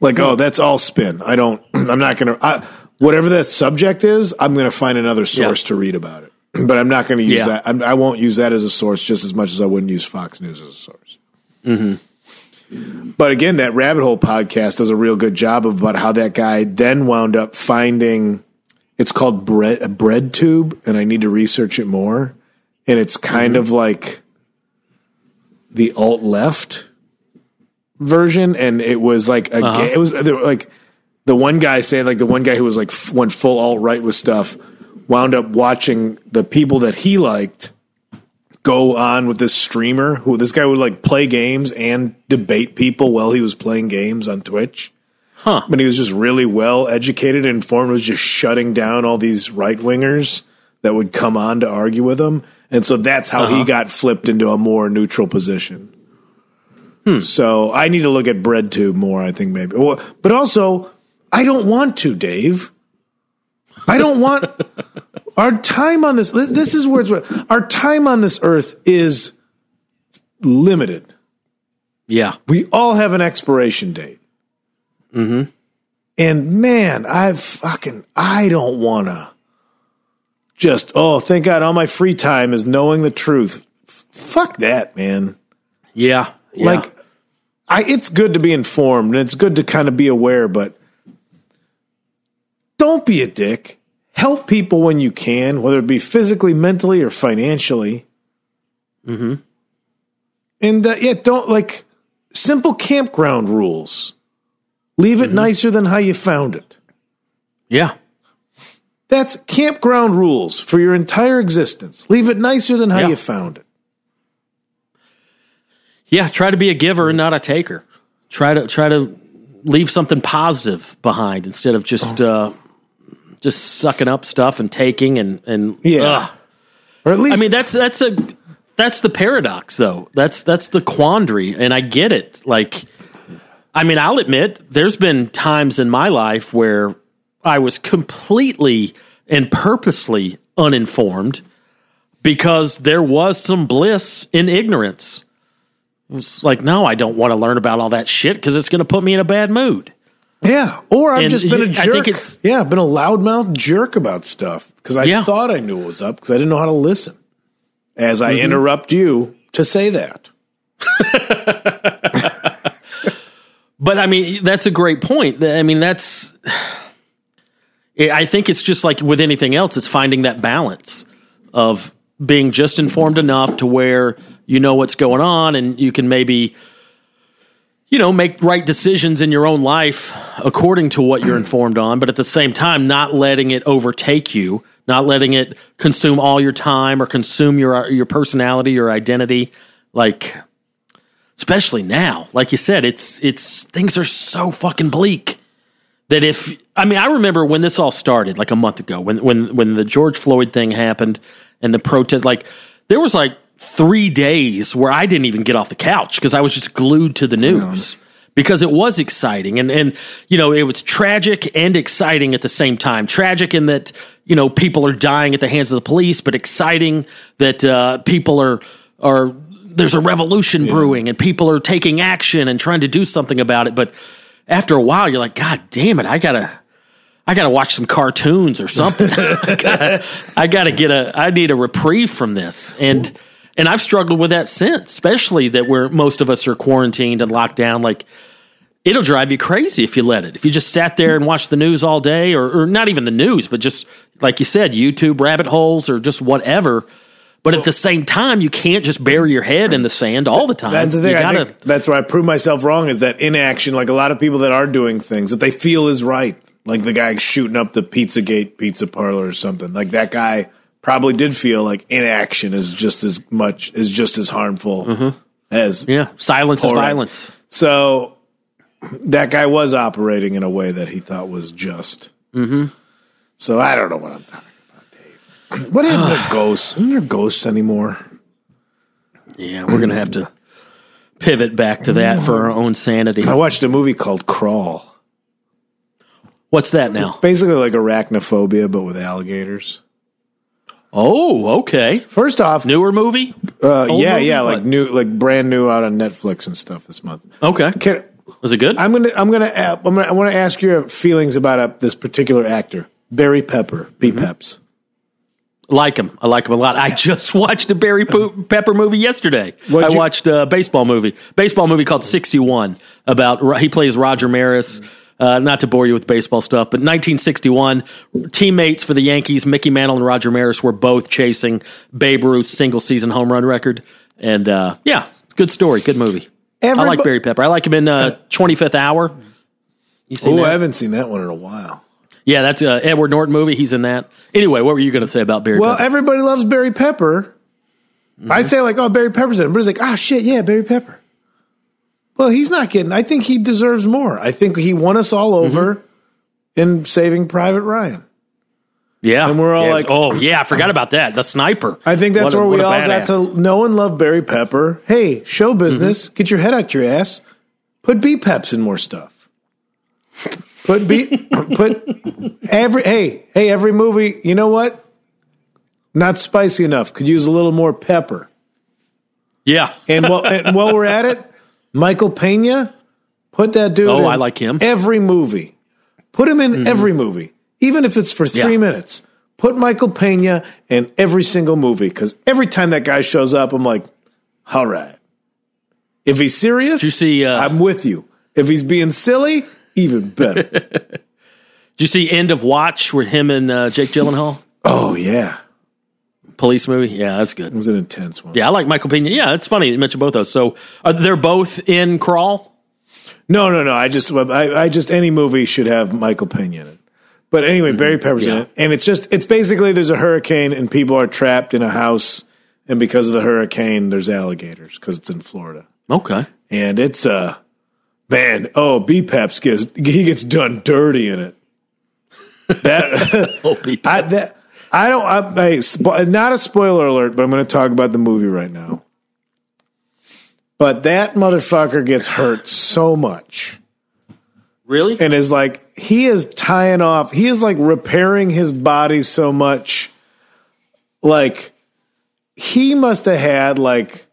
Like, oh, that's all spin. I don't, I'm not going to, whatever that subject is, I'm going to find another source Yeah. to read about it. But I'm not going to use Yeah. that. I'm, I won't use that as a source just as much as I wouldn't use Fox News as a source. Mm-hmm. But again, that rabbit hole podcast does a real good job of about how that guy then wound up finding. It's called bread a bread tube, and I need to research it more. And it's kind of like the alt left version, and it was like a uh-huh. ga- it was uh, there were like the one guy saying like the one guy who was like f- went full alt right with stuff wound up watching the people that he liked go on with this streamer who this guy would like play games and debate people while he was playing games on Twitch. Huh. But he was just really well educated and informed, was just shutting down all these right wingers that would come on to argue with him. And so that's how he uh-huh. got flipped into a more neutral position. Hmm. So I need to look at bread BreadTube more, I think maybe. Well, but also, I don't want to, Dave. I don't want our time on this. This is where it's our time on this earth is limited. Yeah. We all have an expiration date. Mm-hmm. And man, I fucking I don't want to just oh thank God all my free time is knowing the truth. F- fuck that, man. Yeah. yeah. Like I it's good to be informed and it's good to kind of be aware, but don't be a dick. Help people when you can, whether it be physically, mentally, or financially. Mm-hmm. And uh, yeah, don't like simple campground rules. Leave it nicer than how you found it. yeah. That's campground rules for your entire existence. Leave it nicer than how Yeah. you found it. Yeah, try to be a giver and not a taker. Try to try to leave something positive behind instead of just uh, just sucking up stuff and taking and and Yeah. ugh. or at least I mean that's that's a that's the paradox though. That's that's the quandary and I get it. Like I mean, I'll admit there's been times in my life where I was completely and purposely uninformed because there was some bliss in ignorance. It was like, no, I don't want to learn about all that shit because it's going to put me in a bad mood. Yeah, or I've And just been a jerk. yeah, I've been a loudmouth jerk about stuff because I Yeah. thought I knew what was up because I didn't know how to listen. As I Mm-hmm. interrupt you to say that, But I mean, that's a great point. I mean, that's. I think it's just like with anything else, it's finding that balance of being just informed enough to where you know what's going on and you can maybe, you know, make right decisions in your own life according to what you're informed on, but at the same time, not letting it overtake you, not letting it consume all your time or consume your your personality, your identity. Like, especially now. Like you said, it's it's things are so fucking bleak that if I mean I remember when this all started like a month ago when when when the George Floyd thing happened and the protest like there was like 3 days where I didn't even get off the couch because I was just glued to the news. Because it was exciting and and you know it was tragic and exciting at the same time. Tragic in that you know people are dying at the hands of the police, but exciting that uh, people are are there's a revolution brewing and people are taking action and trying to do something about it. But after a while, you're like, God damn it, I gotta, I gotta watch some cartoons or something. I, gotta, I gotta get a, I need a reprieve from this. And and I've struggled with that since, especially that where most of us are quarantined and locked down. Like it'll drive you crazy if you let it. If you just sat there and watched the news all day, or, or not even the news, but just like you said, YouTube rabbit holes or just whatever. But at the same time, you can't just bury your head in the sand all the time. that's the thing. Gotta, think that's where I prove myself wrong. Is that inaction? Like a lot of people that are doing things that they feel is right, like the guy shooting up the Pizzagate pizza parlor or something. Like that guy probably did feel like inaction is just as much is just as harmful as Mm-hmm. yeah, silence is violence. So that guy was operating in a way that he thought was just. Mm-hmm. So I don't know what I'm talking about, Dave. What happened to ghosts? Isn't there ghosts anymore? Yeah, we're gonna have to pivot back to that for our own sanity. I watched a movie called Crawl. What's that now? It's basically, like arachnophobia, but with alligators. Oh, okay. First off, Newer movie. uh, old yeah, movie? yeah, like What? new, like brand new out on Netflix and stuff this month. Okay, Can, was it good? I'm gonna, I'm gonna, uh, I'm gonna, I want to ask your feelings about uh, this particular actor, Barry Pepper, B. Mm-hmm. Peps. like him. I like him a lot. I just watched a Barry Pepper movie yesterday. What'd I you- watched a baseball movie, baseball movie called Sixty One about he plays Roger Maris. Uh, not to bore you with baseball stuff, but 1961, teammates for the Yankees, Mickey Mantle and Roger Maris, were both chasing Babe Ruth's single season home run record. And uh, yeah, good story, good movie. I like Barry Pepper. I like him in uh, 25th Hour. Oh. I haven't seen that one in a while. Yeah, that's a Edward Norton movie. He's in that. Anyway, what were you going to say about Barry Well, Pepper? everybody loves Barry Pepper. Mm-hmm. I say like, oh, Barry Pepper's in it. Everybody's like, ah, shit, yeah, Barry Pepper. Well, he's not getting. I think he deserves more. I think he won us all Mm-hmm. over in Saving Private Ryan. yeah, and we're all Yeah. like- oh yeah, I forgot about that. The sniper. I think that's What where we all got to know and love Barry Pepper. Hey, show business, Mm-hmm. get your head out your ass. Put B Peps in more stuff. Put B put every hey, hey, every movie, you know what? Not spicy enough. Could use a little more pepper. Yeah, And while, and while we're at it, Michael Pena, put that dude. Oh, in I like him. Mm-hmm. Every movie, put him in every movie, even if it's for three Yeah. minutes. Put Michael Pena in every single movie because every time that guy shows up, I'm like, all right. If he's serious, you see, uh, I'm with you. If he's being silly, even better. Did you see End of Watch with him and uh, Jake Gyllenhaal? oh yeah, Police movie. Yeah, that's good. it was an intense one. Yeah, I like Michael Pena. Yeah, it's funny you mentioned both those. So are they're both in Crawl? No, no, no. I just, I, I just any movie should have Michael Pena in it. But anyway, Barry Pepper's in Mm-hmm. It, and it's just, it's basically there's a hurricane and people are trapped in a house, and because of the hurricane, there's alligators because it's in Florida, Okay. and it's uh, man, oh, B Peps gets he gets done dirty in it. That Oh, I that I don't. I, I, spo- not a spoiler alert, but I'm going to talk about the movie right now. But that motherfucker gets hurt so much, really? and is like he is tying off. He is like repairing his body so much, like he must have had like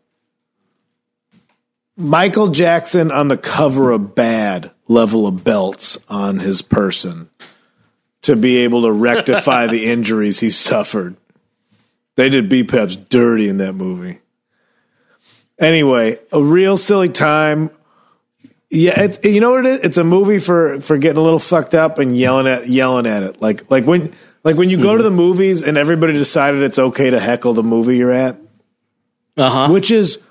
Michael Jackson on the cover of Bad level of belts on his person to be able to rectify the injuries he suffered. They did B-Peps dirty in that movie. Anyway, a real silly time. Yeah, it's you know what it is? It's a movie for for getting a little fucked up and yelling at yelling at it. Like like when like when you go to the movies and everybody decided it's okay to heckle the movie you're at, Uh huh. which is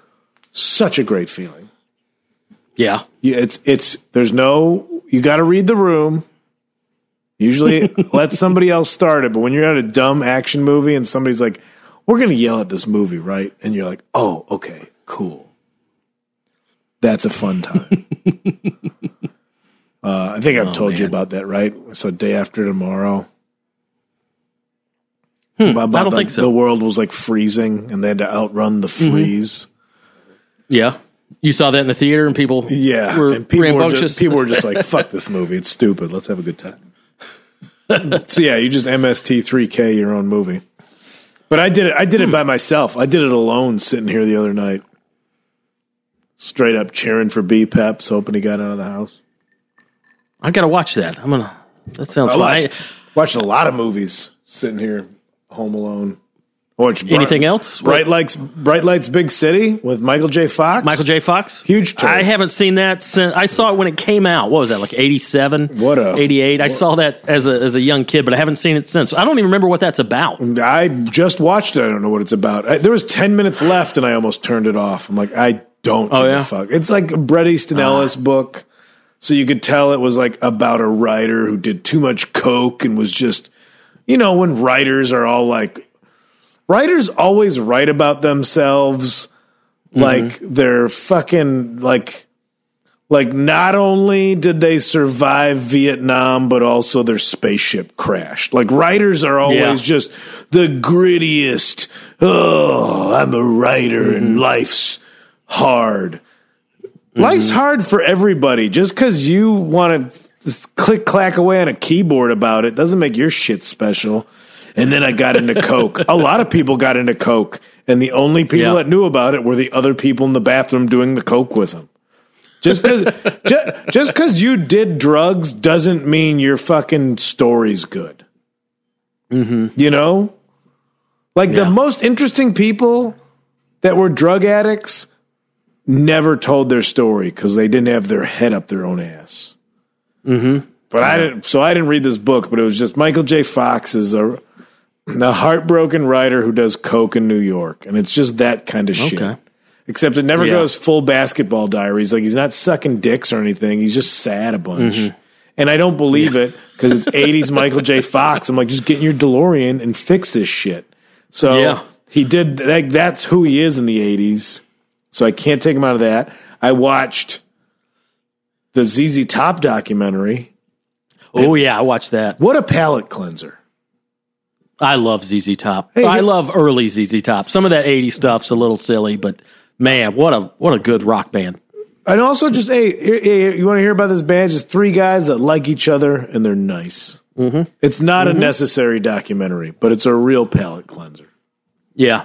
such a great feeling. Yeah. Yeah, it's it's there's no you got to read the room. Usually, let somebody else start it. But when you're at a dumb action movie and somebody's like, "We're going to yell at this movie," right? And you're like, "Oh, okay, cool." That's a fun time. uh, I think I've told you about that, right? So, day after tomorrow. Hmm, I don't the, think so. The world was like freezing, and they had to outrun the freeze. Yeah. You saw that in the theater and people Yeah, were and people were, rambunctious. just, people were just like, "Fuck this movie! It's stupid. Let's have a good time." so yeah, you just MST3K your own movie. But I did it. I did it hmm. by myself. I did it alone, sitting here the other night, straight up cheering for B Peps, hoping he got out of the house. I got to watch that. I'm to. That sounds I fun. watched, I- watched a lot of movies sitting here, home alone. I watched Bright- Anything else? Bright Lights, Bright Lights, Big City with Michael J. Fox. Michael J. Fox? Huge turn. I haven't seen that since I saw it when it came out. What was that, like 87? What a- 88? I saw that as a, as a young kid, but I haven't seen it since. I don't even remember what that's about. I just watched it. I don't know what it's about. I, there was ten minutes left, and I almost turned it off. I'm like, I don't Oh, give yeah? Ah. a fuck. It's like a Bret Easton Ellis book, so you could tell it was like about a writer who did too much coke and was just, you know, when writers are all like, writers always write about themselves Mm-hmm. like they're fucking like like not only did they survive Vietnam, but also their spaceship crashed. Like writers are always Yeah. just the grittiest. Oh, I'm a writer and Mm-hmm. life's hard. Life's hard for everybody. Just because you want to click clack away on a keyboard about it doesn't make your shit special. And then I got into coke. A lot of people got into coke, and the only people Yeah. that knew about it were the other people in the bathroom doing the coke with them. Just because just because you did drugs doesn't mean your fucking story's good. You know, like the most interesting people that were drug addicts never told their story because they didn't have their head up their own ass. Mm-hmm. But I didn't. So I didn't read this book, but it was just Michael J. Fox is a the heartbroken writer who does coke in New York, and it's just that kind of shit. Okay. Except it never Yeah. goes full basketball diaries. Like he's not sucking dicks or anything. He's just sad a bunch. Mm-hmm. And I don't believe it because it's 80s Michael J. Fox. I'm like, just get in your DeLorean and fix this shit. So Yeah. he did like that's who he is in the 80s. So I can't take him out of that. I watched the ZZ Top documentary. Oh, yeah, I watched that. What a palate cleanser. I love ZZ Top. Hey, I love early ZZ Top. Some of that 80s stuff's a little silly, but man, what a what a good rock band. And also, just hey, hey, you want to hear about this band? Just three guys that like each other and they're nice. Mm-hmm. It's not a necessary documentary, but it's a real palate cleanser. Yeah.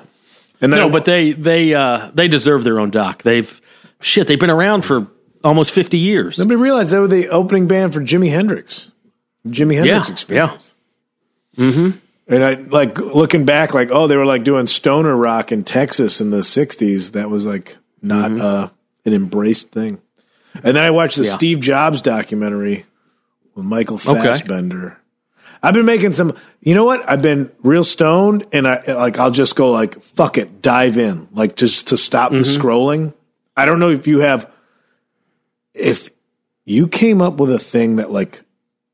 And No, but they they uh they deserve their own doc. They've shit, they've been around for almost 50 years. nobody realized they were the opening band for Jimi Hendrix. Jimi Hendrix experience. Yeah, experience. And I like looking back, like oh, they were like doing stoner rock in Texas in the '60s. That was like not uh, an embraced thing. And then I watched the Yeah. Steve Jobs documentary with Michael Fassbender. I've been making some. You know what? I've been real stoned, and I like I'll just go like fuck it, dive in, like just to stop the scrolling. I don't know if you have, if you came up with a thing that like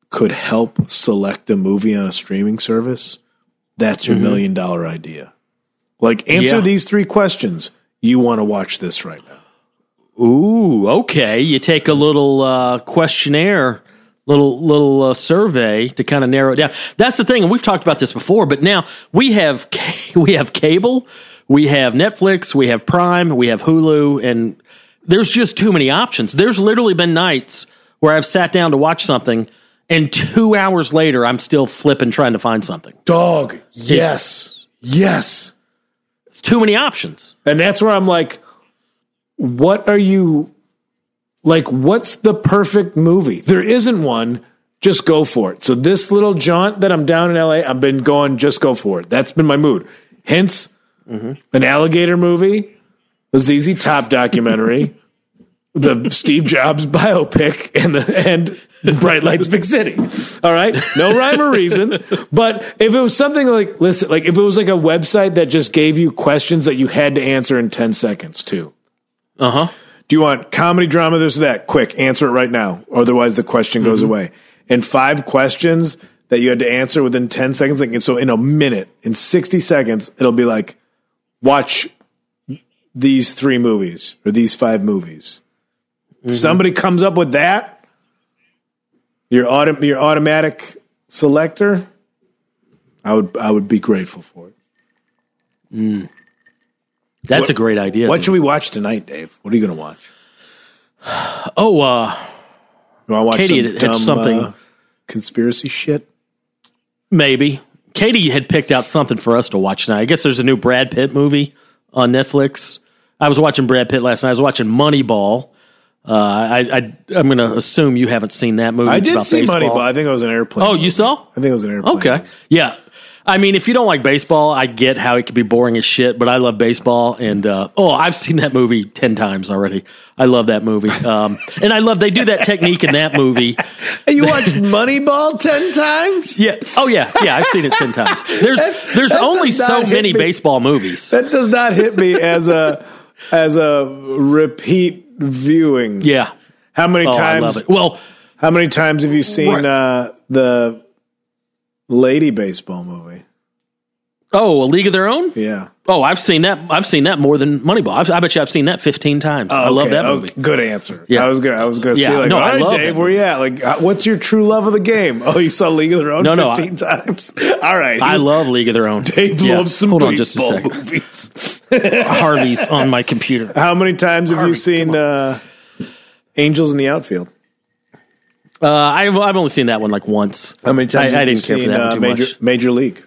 could help select a movie on a streaming service, that's your million dollar idea. Like, answer Yeah. these three questions. You want to watch this right now. Ooh, okay. You take a little uh questionnaire, little little uh, survey to kind of narrow it down. That's the thing, and we've talked about this before. But now we have we have cable, we have Netflix, we have Prime, we have Hulu, and there's just too many options. There's literally been nights where I've sat down to watch something, and two hours later, I'm still flipping trying to find something. Dog. Yes. Yes. It's too many options. And that's where I'm like, what are you like? What's the perfect movie? There isn't one. Just go for it. So this little jaunt that I'm down in LA, I've been going. Just go for it. That's been my mood. Hence, mm-hmm. an alligator movie, a ZZ Top documentary, the Steve Jobs biopic, and the and Bright Lights Big City. All right, no rhyme or reason. But if it was something like, listen, like if it was like a website that just gave you questions that you had to answer in ten seconds too. Uh huh. Do you want comedy, drama, this or that? Quick, answer it right now. Otherwise, the question goes away. And five questions that you had to answer within 10 seconds. Like, so in a minute, in 60 seconds, it'll be like, watch these three movies or these five movies. If Somebody comes up with that. Your auto, your automatic selector. I would I would be grateful for it. That's What- a great idea. What should we watch tonight, Dave? What are you going to watch? oh, uh, You want to watch Katie some had dumb, something- uh, conspiracy shit? maybe. Katie had picked out something for us to watch tonight. I guess there's a new Brad Pitt movie on Netflix. I was watching Brad Pitt last night. I was watching Moneyball. Uh, I, I, I'm going to assume you haven't seen that movie. I It's did about see baseball. Moneyball. I think it was an airplane. Oh, you movie. saw? I think it was an airplane. Okay. Yeah. I mean, if you don't like baseball, I get how it could be boring as shit, but I love baseball. And, uh, oh, I've seen that movie 10 times already. I love that movie. Um, and I love, they do that technique in that movie. Hey, you watched Moneyball ten times? Yeah. Oh, yeah. Yeah. I've seen it 10 times. There's, there's that only does not so hit many me. baseball movies. That does not hit me as a as a repeat viewing. Yeah. How many Oh, times? Well, How many times have you seen Right. uh, the Lady Baseball movie? Oh, A League of Their Own? Yeah. Oh, I've seen that. I've seen that more than Moneyball. I've, I bet you I've seen that 15 times. I love Okay, that okay, movie. good answer. Yeah. I was gonna I was gonna Yeah, say like, no, all I right, Dave, where you at? Like, uh, what's your true love of the game? Oh, you saw League of Their Own No, no, I- fifteen times. All right, I love League of Their Own. Dave Yeah. loves some Hold on just a baseball second. movies. Harvey's on my computer. How many times have you seen uh, Angels in the Outfield? Uh, I've, I've only seen that one like once. How many times I, have I didn't care seen for that uh, one too Major much. Major League?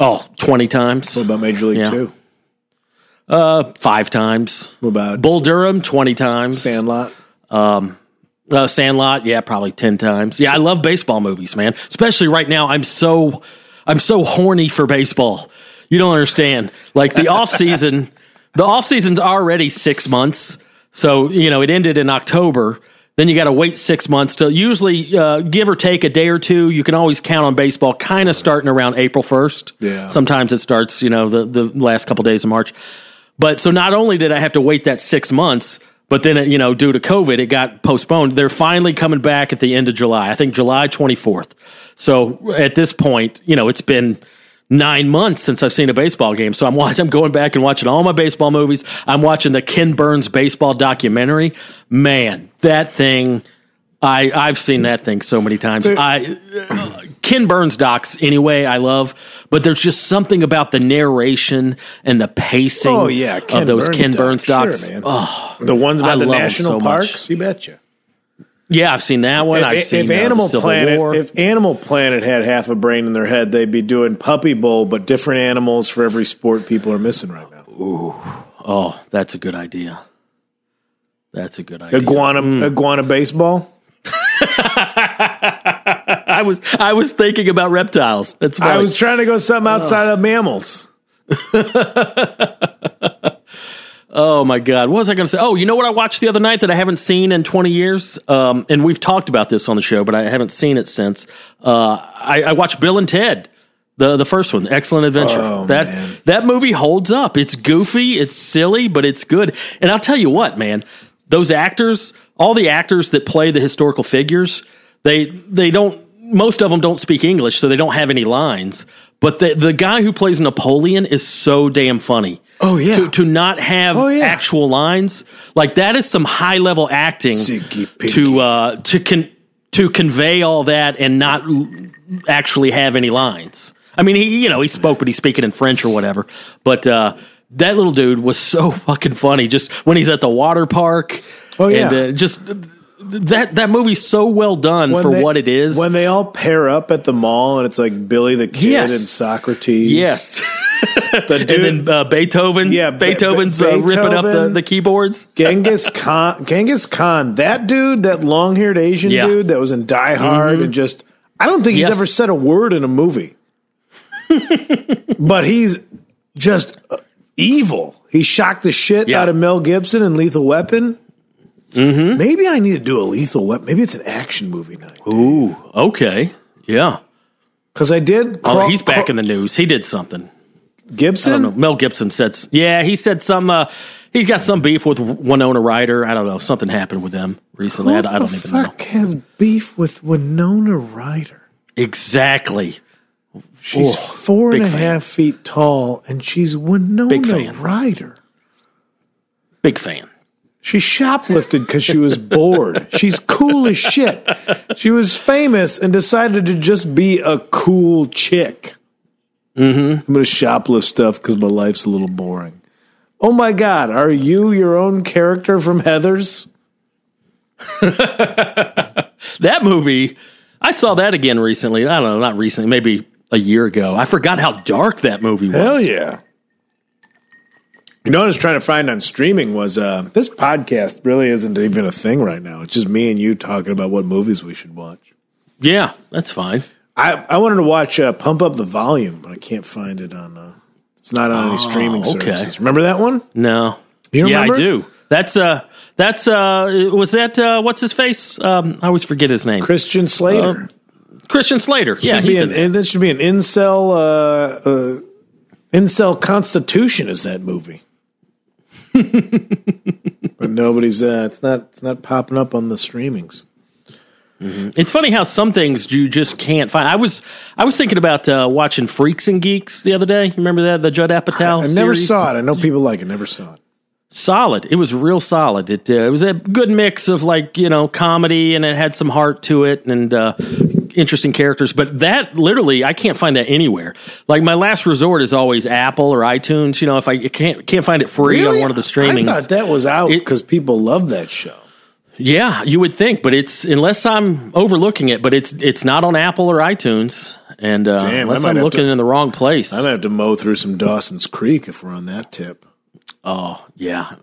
Oh, 20 times. What about Major League Yeah. Two? Uh, five times. What about Bull Durham, 20 times. Sandlot? Uh, Sandlot, yeah, probably 10 times. Yeah, I love baseball movies, man. Especially right now. I'm so I'm so horny for baseball. You don't understand. Like the off season, the off season's already 6 months. So, you know, it ended in October. Then you got to wait 6 months to usually uh, give or take a day or two. You can always count on baseball kind of starting around April 1st. Yeah. Sometimes it starts, you know, the the last couple days of March. But so not only did I have to wait that six months, but then, it, you know, due to COVID, it got postponed. They're finally coming back at the end of July. I think July 24th. So at this point, you know, it's been nine months since I've seen a baseball game. So I'm watching, I'm going back and watching all my baseball movies. I'm watching the Ken Burns baseball documentary. Man, that thing. I, I've seen that thing so many times. I uh, Ken Burns docs anyway. I love, but there's just something about the narration and the pacing. Oh yeah, of those Ken Burns docs. Sure, oh, the ones I about the love 'em national so parks. You betcha. Yeah, I've seen that one. I've seen if uh, Animal Planet, War. if Animal Planet had half a brain in their head, they'd be doing Puppy Bowl, but different animals for every sport people are missing right now. oh, that's a good idea. That's a good idea. Iguana, Mm. iguana baseball. I was I was thinking about reptiles. That's funny. I was trying to go something outside of mammals. Oh my God! What was I going to say? Oh, you know what I watched the other night that I haven't seen in twenty years, um, and we've talked about this on the show, but I haven't seen it since. Uh, I, I watched Bill and Ted, the the first one, Excellent Adventure. Oh, that man. that movie holds up. It's goofy, it's silly, but it's good. And I'll tell you what, man, those actors, all the actors that play the historical figures, they they don't. Most of them don't speak English, so they don't have any lines. But the the guy who plays Napoleon is so damn funny. Oh, yeah. to, to not have Oh, yeah. actual lines like that is some high level acting to uh to con to convey all that and not actually have any lines. I mean, he you know he spoke, but he's speaking in French or whatever. But uh, that little dude was so fucking funny. Just when he's at the water park. Oh, yeah. and uh, just that that movie's so well done for they- what it is. When they all pair up at the mall and it's like Billy the Kid Yes. and Socrates. yes, The dude, and then uh, Beethoven. Yeah, Beethoven's Be- uh, ripping up the, the keyboards. Genghis Khan, Genghis Khan, that dude, that long haired Asian Yeah. dude that was in Die Hard and just, I don't think he's Yes. ever said a word in a movie. but he's just uh, evil. He shocked the shit Yeah. out of Mel Gibson and Lethal Weapon. Mm-hmm. Maybe I need to do a Lethal Weapon. Maybe it's an action movie night. Ooh, okay, yeah. Because I did. Oh, he's back crawl- in the news. He did something. I Gibson. don't know. Mel Gibson said, yeah, he said some. Uh, he's got some beef with Winona Ryder. I don't know. Something happened with them recently. I, I don't even know has beef with Winona Ryder? exactly. She's Oh, four and big a half feet tall, and she's Winona Big fan. Ryder. Big fan. She shoplifted because she was bored. She's cool as shit. She was famous and decided to just be a cool chick. Mm-hmm. I'm going to shoplift stuff because my life's a little boring. Oh my God, are you your own character from Heathers? That movie, I saw that again recently. I don't know, not recently, maybe a year ago. I forgot how dark that movie was. Hell yeah. You know what I was trying to find on streaming was uh, this podcast really isn't even a thing right now. It's just me and you talking about what movies we should watch. Yeah, that's fine. I, I wanted to watch uh, Pump Up the Volume, but I can't find it on. Uh, it's not on any streaming Oh, okay. services. Remember that one? No. You remember? yeah, I do. That's uh that's uh was that uh what's his face? Um I always forget his name. Christian Slater. Christian Slater. Yeah, should be he's an, in that should be an incel. Uh, uh, incel Constitution is that movie. but nobody's. Uh, it's not. It's not popping up on the streamings. It's funny how some things you just can't find. I was I was thinking about uh, watching Freaks and Geeks the other day. You remember that the Judd Apatow? I never series? saw it. I know people like it. Never saw it. Solid. It was real solid. It uh, it was a good mix of like you know comedy and it had some heart to it and uh, interesting characters. But that literally I can't find that anywhere. Like my last resort is always Apple or iTunes. You know if I can't can't find it free on one of the streamings. I thought that was out because people love that show. Yeah, you would think, but it's unless I'm overlooking it, but it's it's not on Apple or iTunes, and uh, Damn, unless I'm looking to- in the wrong place. I might have to mow through some Dawson's Creek if we're on that tip. oh yeah,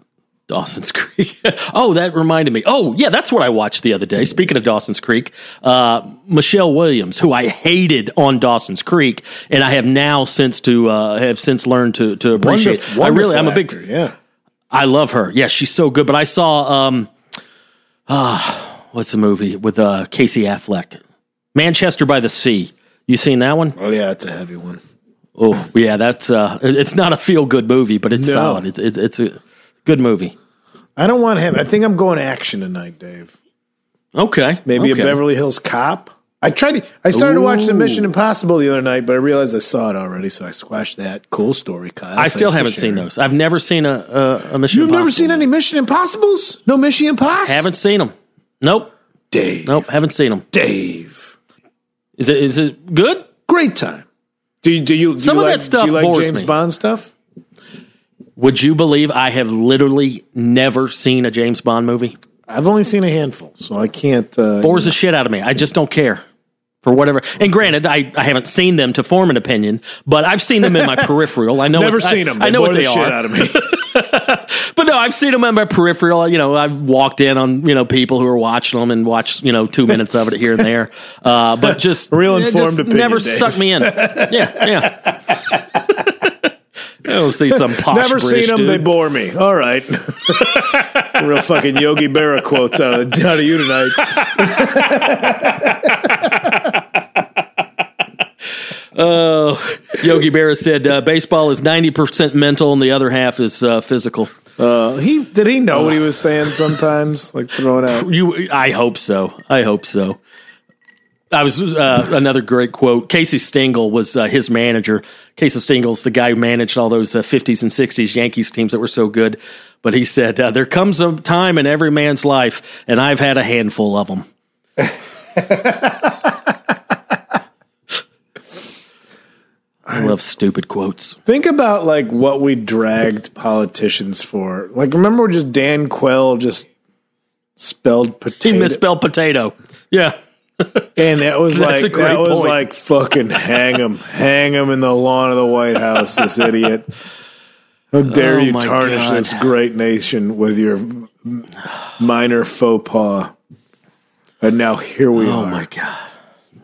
Dawson's Creek. oh, that reminded me. Oh yeah, that's what I watched the other day. Speaking of Dawson's Creek, uh, Michelle Williams, who I hated on Dawson's Creek, and I have now since to uh, have since learned to to appreciate. Wonderful- I really, I'm a big actor, yeah. I love her. Yeah, she's so good. But I saw um ah what's the movie with uh Casey Affleck? Manchester by the Sea. You seen that one? Oh yeah, it's a heavy one. Oh, yeah, that's uh it's not a feel good movie, but it's No. solid. It's it's it's a good movie. I don't want him. I think I'm going action tonight, Dave. Okay. Maybe okay. a Beverly Hills Cop. I tried. To, I started to watch the Mission Impossible the other night, but I realized I saw it already, so I squashed that. Cool story, Kyle. I still haven't seen those. I've never seen a a, a Mission You've never seen any. Mission Impossibles? No Mission Impossible. Haven't seen them. Nope. Dave. Nope, haven't seen them. Dave. Is it is it good? Great time. Do you do you do Some you of like, that stuff do you like James me. Bond stuff? Would you believe I have literally never seen a James Bond movie? I've only seen a handful, so I can't. Uh, bores the shit out of me. I just don't care for whatever. And granted, I, I haven't seen them to form an opinion, but I've seen them in my peripheral. I know never what, I- seen them. I, know what the they shit are. out of me. But no, I've seen them in my peripheral. You know, I've walked in on you know people who are watching them and watched you know two minutes of it here and there. Uh, but just Real informed just opinion, never Dave. sucked me in. Yeah, yeah. I don't see some posh Never British seen them. dude. They bore me. All right. Real fucking Yogi Berra quotes out of, out of you tonight. Oh, Yogi Berra said uh, baseball is ninety percent mental and the other half is uh, physical. Uh, he did he know what he was saying sometimes? Like throwing out. You, I hope so. I hope so. I was uh, another great quote. Casey Stengel was uh, his manager. Casey Stengel's the guy who managed all those uh, 50s and 60s Yankees teams that were so good. But he said, uh, "There comes a time in every man's life, and I've had a handful of them." I love stupid quotes. Think about like what we dragged politicians for. Like, remember just Dan Quayle just spelled potato. He misspelled potato. Yeah. and it was like that was like fucking hang him, hang him in the lawn of the White House. This idiot. How dare Oh you tarnish God. this great nation with your minor faux pas? And now here we Oh are. Oh my god.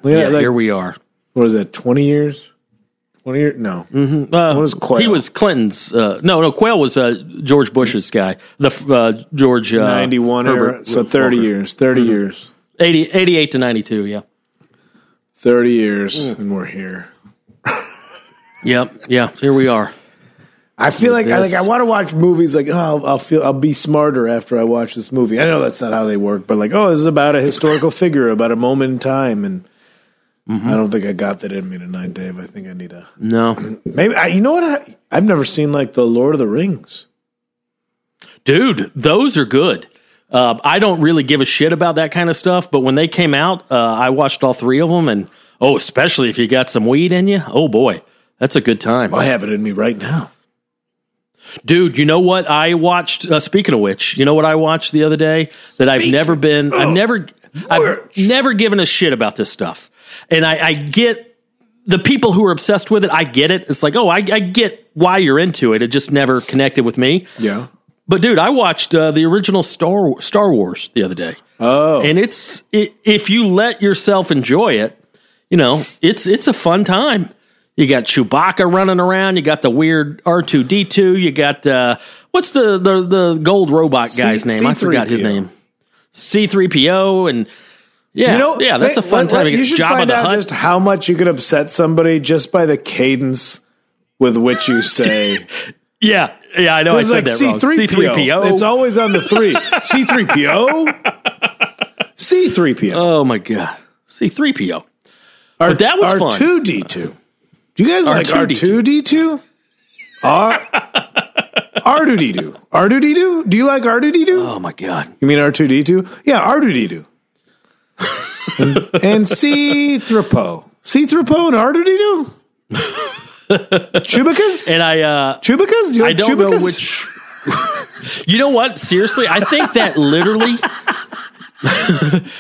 At Yeah, like, here we are. what is that? Twenty years? Twenty years? No. Uh, What was Quayle? He was Clinton's. Uh, no, no. Quayle was uh, George Bush's guy. The uh, George uh, 91 Herbert era. So 30 Walker. years. 30 Mm-hmm. years. 80, 88 to ninety two. Yeah. 30 years Mm. and we're here. Yep. Yeah. Here we are. I feel like I like I want to watch movies like oh I'll, I'll feel I'll be smarter after I watch this movie. I know that's not how they work, but like oh this is about a historical figure, about a moment in time, and Mm-hmm. I don't think I got that in me tonight, Dave. I think I need a No, maybe. I, you know what? I, I've never seen like the Lord of the Rings. dude, those are good. Uh, I don't really give a shit about that kind of stuff, but when they came out, uh, I watched all three of them, and oh, especially if you got some weed in you, oh boy, that's a good time. I have it in me right now. Dude, you know what I watched? Uh, speaking of which, you know what I watched the other day that I've never been, I've never, I've never given a shit about this stuff, and I, I get the people who are obsessed with it. I get it. It's like, oh, I, I get why you're into it. It just never connected with me. Yeah. But dude, I watched uh, the original Star Star Wars the other day, Oh, and it's it, if you let yourself enjoy it, you know, it's it's a fun time. You got Chewbacca running around. You got the weird R two D two. You got uh, what's the, the the gold robot guy's C- name? I forgot his name. C three PO and yeah, you know, yeah, that's a fun time. let- You should find out Hutt. just how much you could upset somebody just by the cadence with which you say. yeah, yeah, I know. I said like that wrong. C three PO. It's always on the three. C three PO. C three PO. Oh my god, C three PO. But that was fun. R two D two. Do you guys like R R2D2? two D two? R R two D two. R two D two. Do you like R two D two? Oh my god. You mean R two D two? Yeah, R two D two. And C thripo. C thripo and R two D two. Chubicas. And I uh Chubicas. Do I don't know which. you know what? Seriously, I think that literally.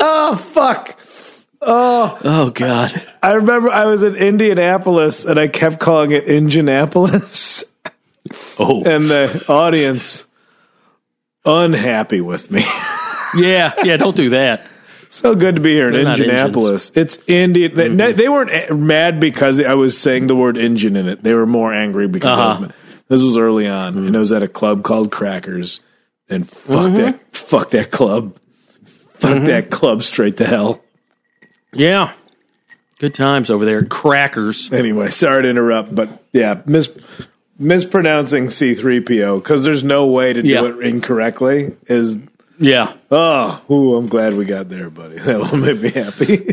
Oh fuck. Oh, Oh God. I remember I was in Indianapolis and I kept calling it Indianapolis, Oh and the audience unhappy with me. yeah, yeah. Don't do that. so good to be here in They're not Indianapolis. It's Indian. They, Mm-hmm. they weren't a- mad because I was saying the word engine in it. They were more angry because I Uh-huh. was, this was early on, and it was at a club called Crackers. And fuck Mm-hmm. that, fuck that club, fuck that club straight to hell. Yeah. Good times over there. Crackers. Anyway, sorry to interrupt, but yeah, mis- mispronouncing C3PO because there's no way to do Yeah. it incorrectly is Yeah. oh, ooh, I'm glad we got there, buddy. That will make me happy.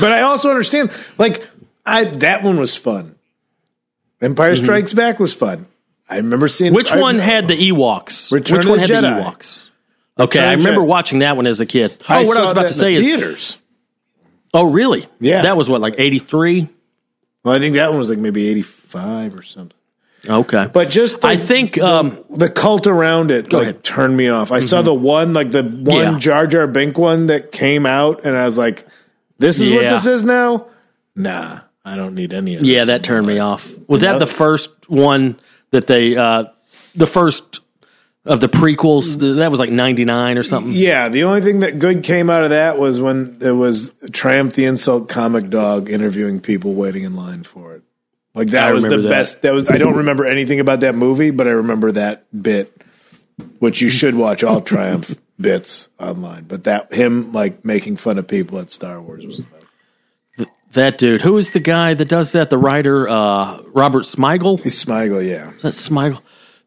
but I also understand, like, I that one was fun. Empire Strikes Back was fun. I remember seeing Mm-hmm. Which I- one had the Ewoks? Return Which one the had the Jedi. Ewoks? Okay, Return I remember Jedi. watching that one as a kid. Oh, what I was about to say the is, theaters. oh, really? Yeah. that was what, like eighty three? Well, I think that one was like maybe 85 or something. Okay, But just the, I think um, the cult around it like ahead. Mm-hmm. turned me off. I saw the one like the one Yeah. Jar Jar Bink one that came out, and I was like, "This is what this is now." Nah, I don't need any of this. yeah, that turned me off. Was that Another- the first one that they, uh, the first of the prequels? That was like ninety nine or something. Yeah, the only thing that good came out of that was when there was Triumph the Insult comic dog interviewing people waiting in line for it. Like that I was the that. best. That was I don't remember anything about that movie, but I remember that bit, which you should watch all Triumph bits online. But that him like making fun of people at Star Wars was That dude, who is the guy that does that? The writer, uh, Robert Smigel. Smigel, yeah. That Smigel,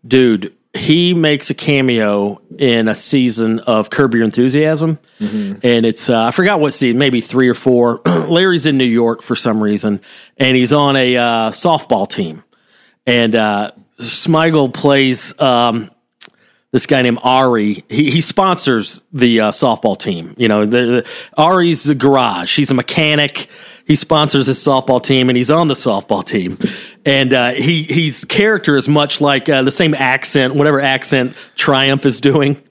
dude. He makes a cameo in a season of Curb Your Enthusiasm, and it's uh, I forgot what season, maybe three or four. Larry's in New York for some reason, and he's on a uh, softball team, and uh, Smigel plays um, this guy named Ari. He, he sponsors the uh, softball team. You know, the, the, Ari's the garage. He's a mechanic. He sponsors his softball team, and he's on the softball team. And uh, he his character is much like uh, the same accent, whatever accent Triumph is doing.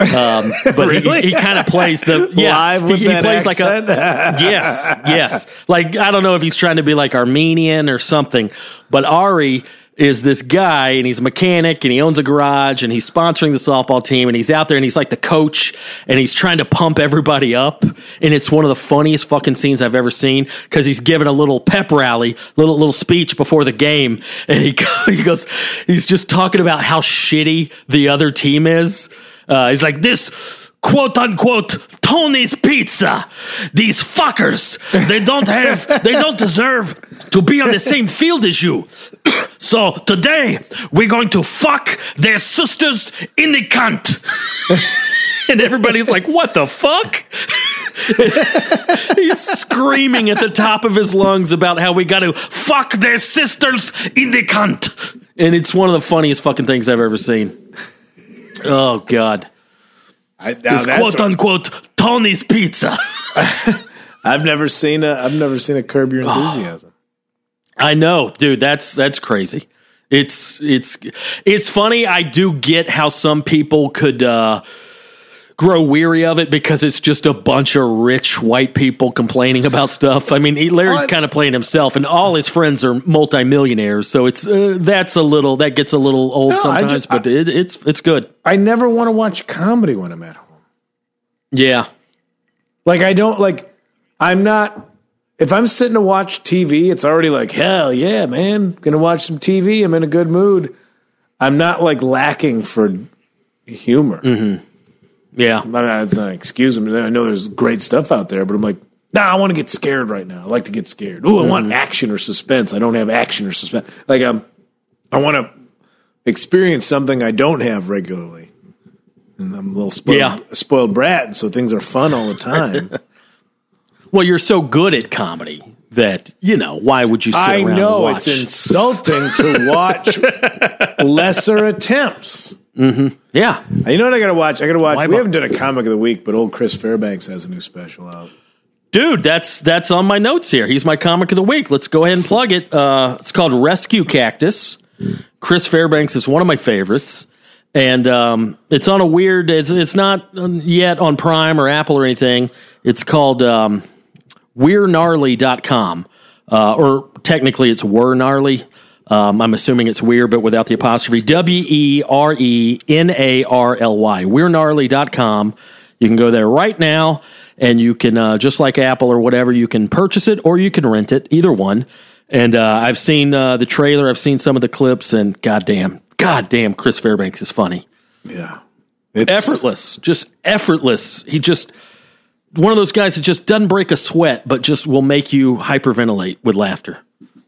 Um, but Really? he, he kind of plays the yeah. Live with he, he plays accent? like a yes, yes. Like I don't know if he's trying to be like Armenian or something, but Ari is this guy and he's a mechanic and he owns a garage and he's sponsoring the softball team and he's out there and he's like the coach and he's trying to pump everybody up and it's one of the funniest fucking scenes I've ever seen because he's giving a little pep rally, little little speech before the game and he he goes he's just talking about how shitty the other team is. Uh, he's like this quote unquote Tony's pizza. These fuckers, they don't have, they don't deserve to be on the same field as you. so today we're going to fuck their sisters in the cunt. and everybody's like, what the fuck? He's screaming at the top of his lungs about how we got to fuck their sisters in the cunt. And it's one of the funniest fucking things I've ever seen. Oh, God. I, This that's quote unquote Tony's pizza. I've never seen a I've never seen a curb your oh. enthusiasm. I know, dude. That's that's crazy. It's it's it's funny. I do get how some people could uh, grow weary of it because it's just a bunch of rich white people complaining about stuff. I mean, Larry's kind of playing himself, and all his friends are multimillionaires. So it's uh, that's a little that gets a little old No, sometimes, just- but it, it's it's good. I never want to watch comedy when I'm at home. Yeah, Like I don't like I'm not if I'm sitting to watch TV, it's already like, hell yeah, man. Gonna watch some TV. I'm in a good mood. I'm not like lacking for humor. Mm-hmm. yeah. I mean, that's not an excuse. I, mean, I know there's great stuff out there, but I'm like, nah, I want to get scared right now. I like to get scared. Ooh, I want mm-hmm. action or suspense. I don't have action or suspense. Like I'm, I want to experience something I don't have regularly. And I'm a little spoiled, Yeah. spoiled brat, so things are fun all the time. Well, you're so good at comedy that you know why would you? Sit I know watch? it's insulting to watch lesser attempts. Yeah, You know what I got to watch? I got to watch. Why we bu- haven't done a comic of the week, but old Chris Fairbanks has a new special out. Dude, that's that's on my notes here. He's my comic of the week. Let's go ahead and plug it. Uh, it's called Rescue Cactus. Chris Fairbanks is one of my favorites, and um, it's on a weird. It's it's not um, yet on Prime or Apple or anything. It's called um, WereNarly.com, uh, or technically it's Were Gnarly. Um, I'm assuming it's weird, but without the apostrophe. W E R E N A R L Y. WereNarly.com. You can go there right now, and you can, uh, just like Apple or whatever, you can purchase it or you can rent it, either one. And uh, I've seen uh, the trailer, I've seen some of the clips, and goddamn, goddamn, Chris Fairbanks is funny Yeah, it's, effortless, just effortless. He just one of those guys that just doesn't break a sweat, but just will make you hyperventilate with laughter.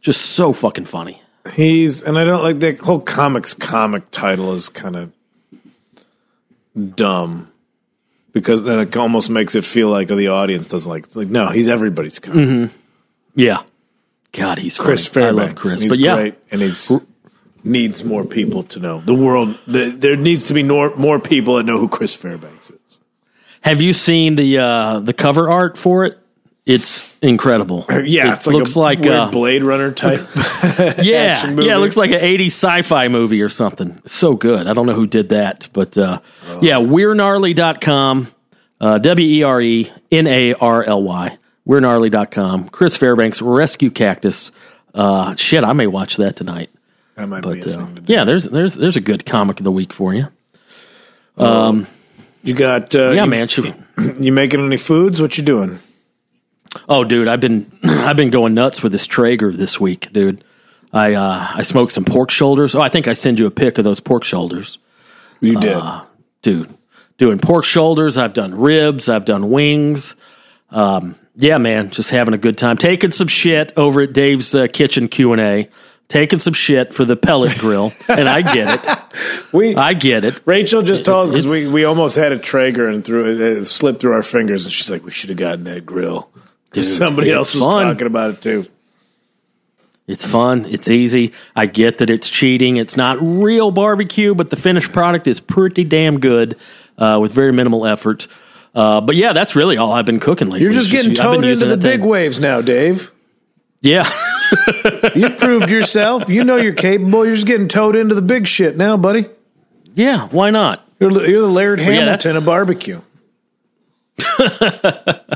Just so fucking funny. He's and I don't like the whole comics comic title is kind of dumb because then it almost makes it feel like the audience doesn't like. It's like no, he's everybody's comic. Mm-hmm. Yeah, God, he's Chris funny. Fairbanks. I love Chris, but yeah, great, and he's needs more people to know the world. The, there needs to be more more people that know who Chris Fairbanks is. Have you seen the uh, the cover art for it? It's incredible. Yeah, it it's like looks a like weird uh, Blade Runner type. yeah, action movie. yeah. It looks like an '80s sci-fi movie or something. So good. I don't know who did that, but uh, Oh. yeah, WereNarly.com. Uh, W E R E N A R L Y. WereNarly.com. Chris Fairbanks, Rescue Cactus. Uh, shit, I may watch that tonight. that might be a uh, thing to do. yeah, there's there's there's a good comic of the week for you. You got uh, Yeah, you, man. Should, You making any foods? What you doing? Oh, dude, I've been I've been going nuts with this Traeger this week, dude. I uh, I smoked some pork shoulders. Oh, I think I send you a pic of those pork shoulders, You did. dude. Doing pork shoulders. I've done ribs. I've done wings. Um, yeah, man, just having a good time. Taking some shit over at Dave's uh, Kitchen Q and A. Taking some shit for the pellet grill, and I get it. we I get it. Rachel just told us because we, we almost had a Traeger and threw it, it slipped through our fingers, and she's like, "We should have gotten that grill." 'Cause somebody else was fun. talking about it too. It's fun. It's easy. I get that it's cheating. It's not real barbecue, but the finished product is pretty damn good uh, with very minimal effort. Uh, but yeah, that's really all I've been cooking lately. You're just getting I've towed into the big thing. waves now, Dave. Yeah. You proved yourself. You know you're capable. You're just getting towed into the big shit now, buddy. yeah. Why not? You're, you're the Laird yeah, Hamilton that's- of barbecue.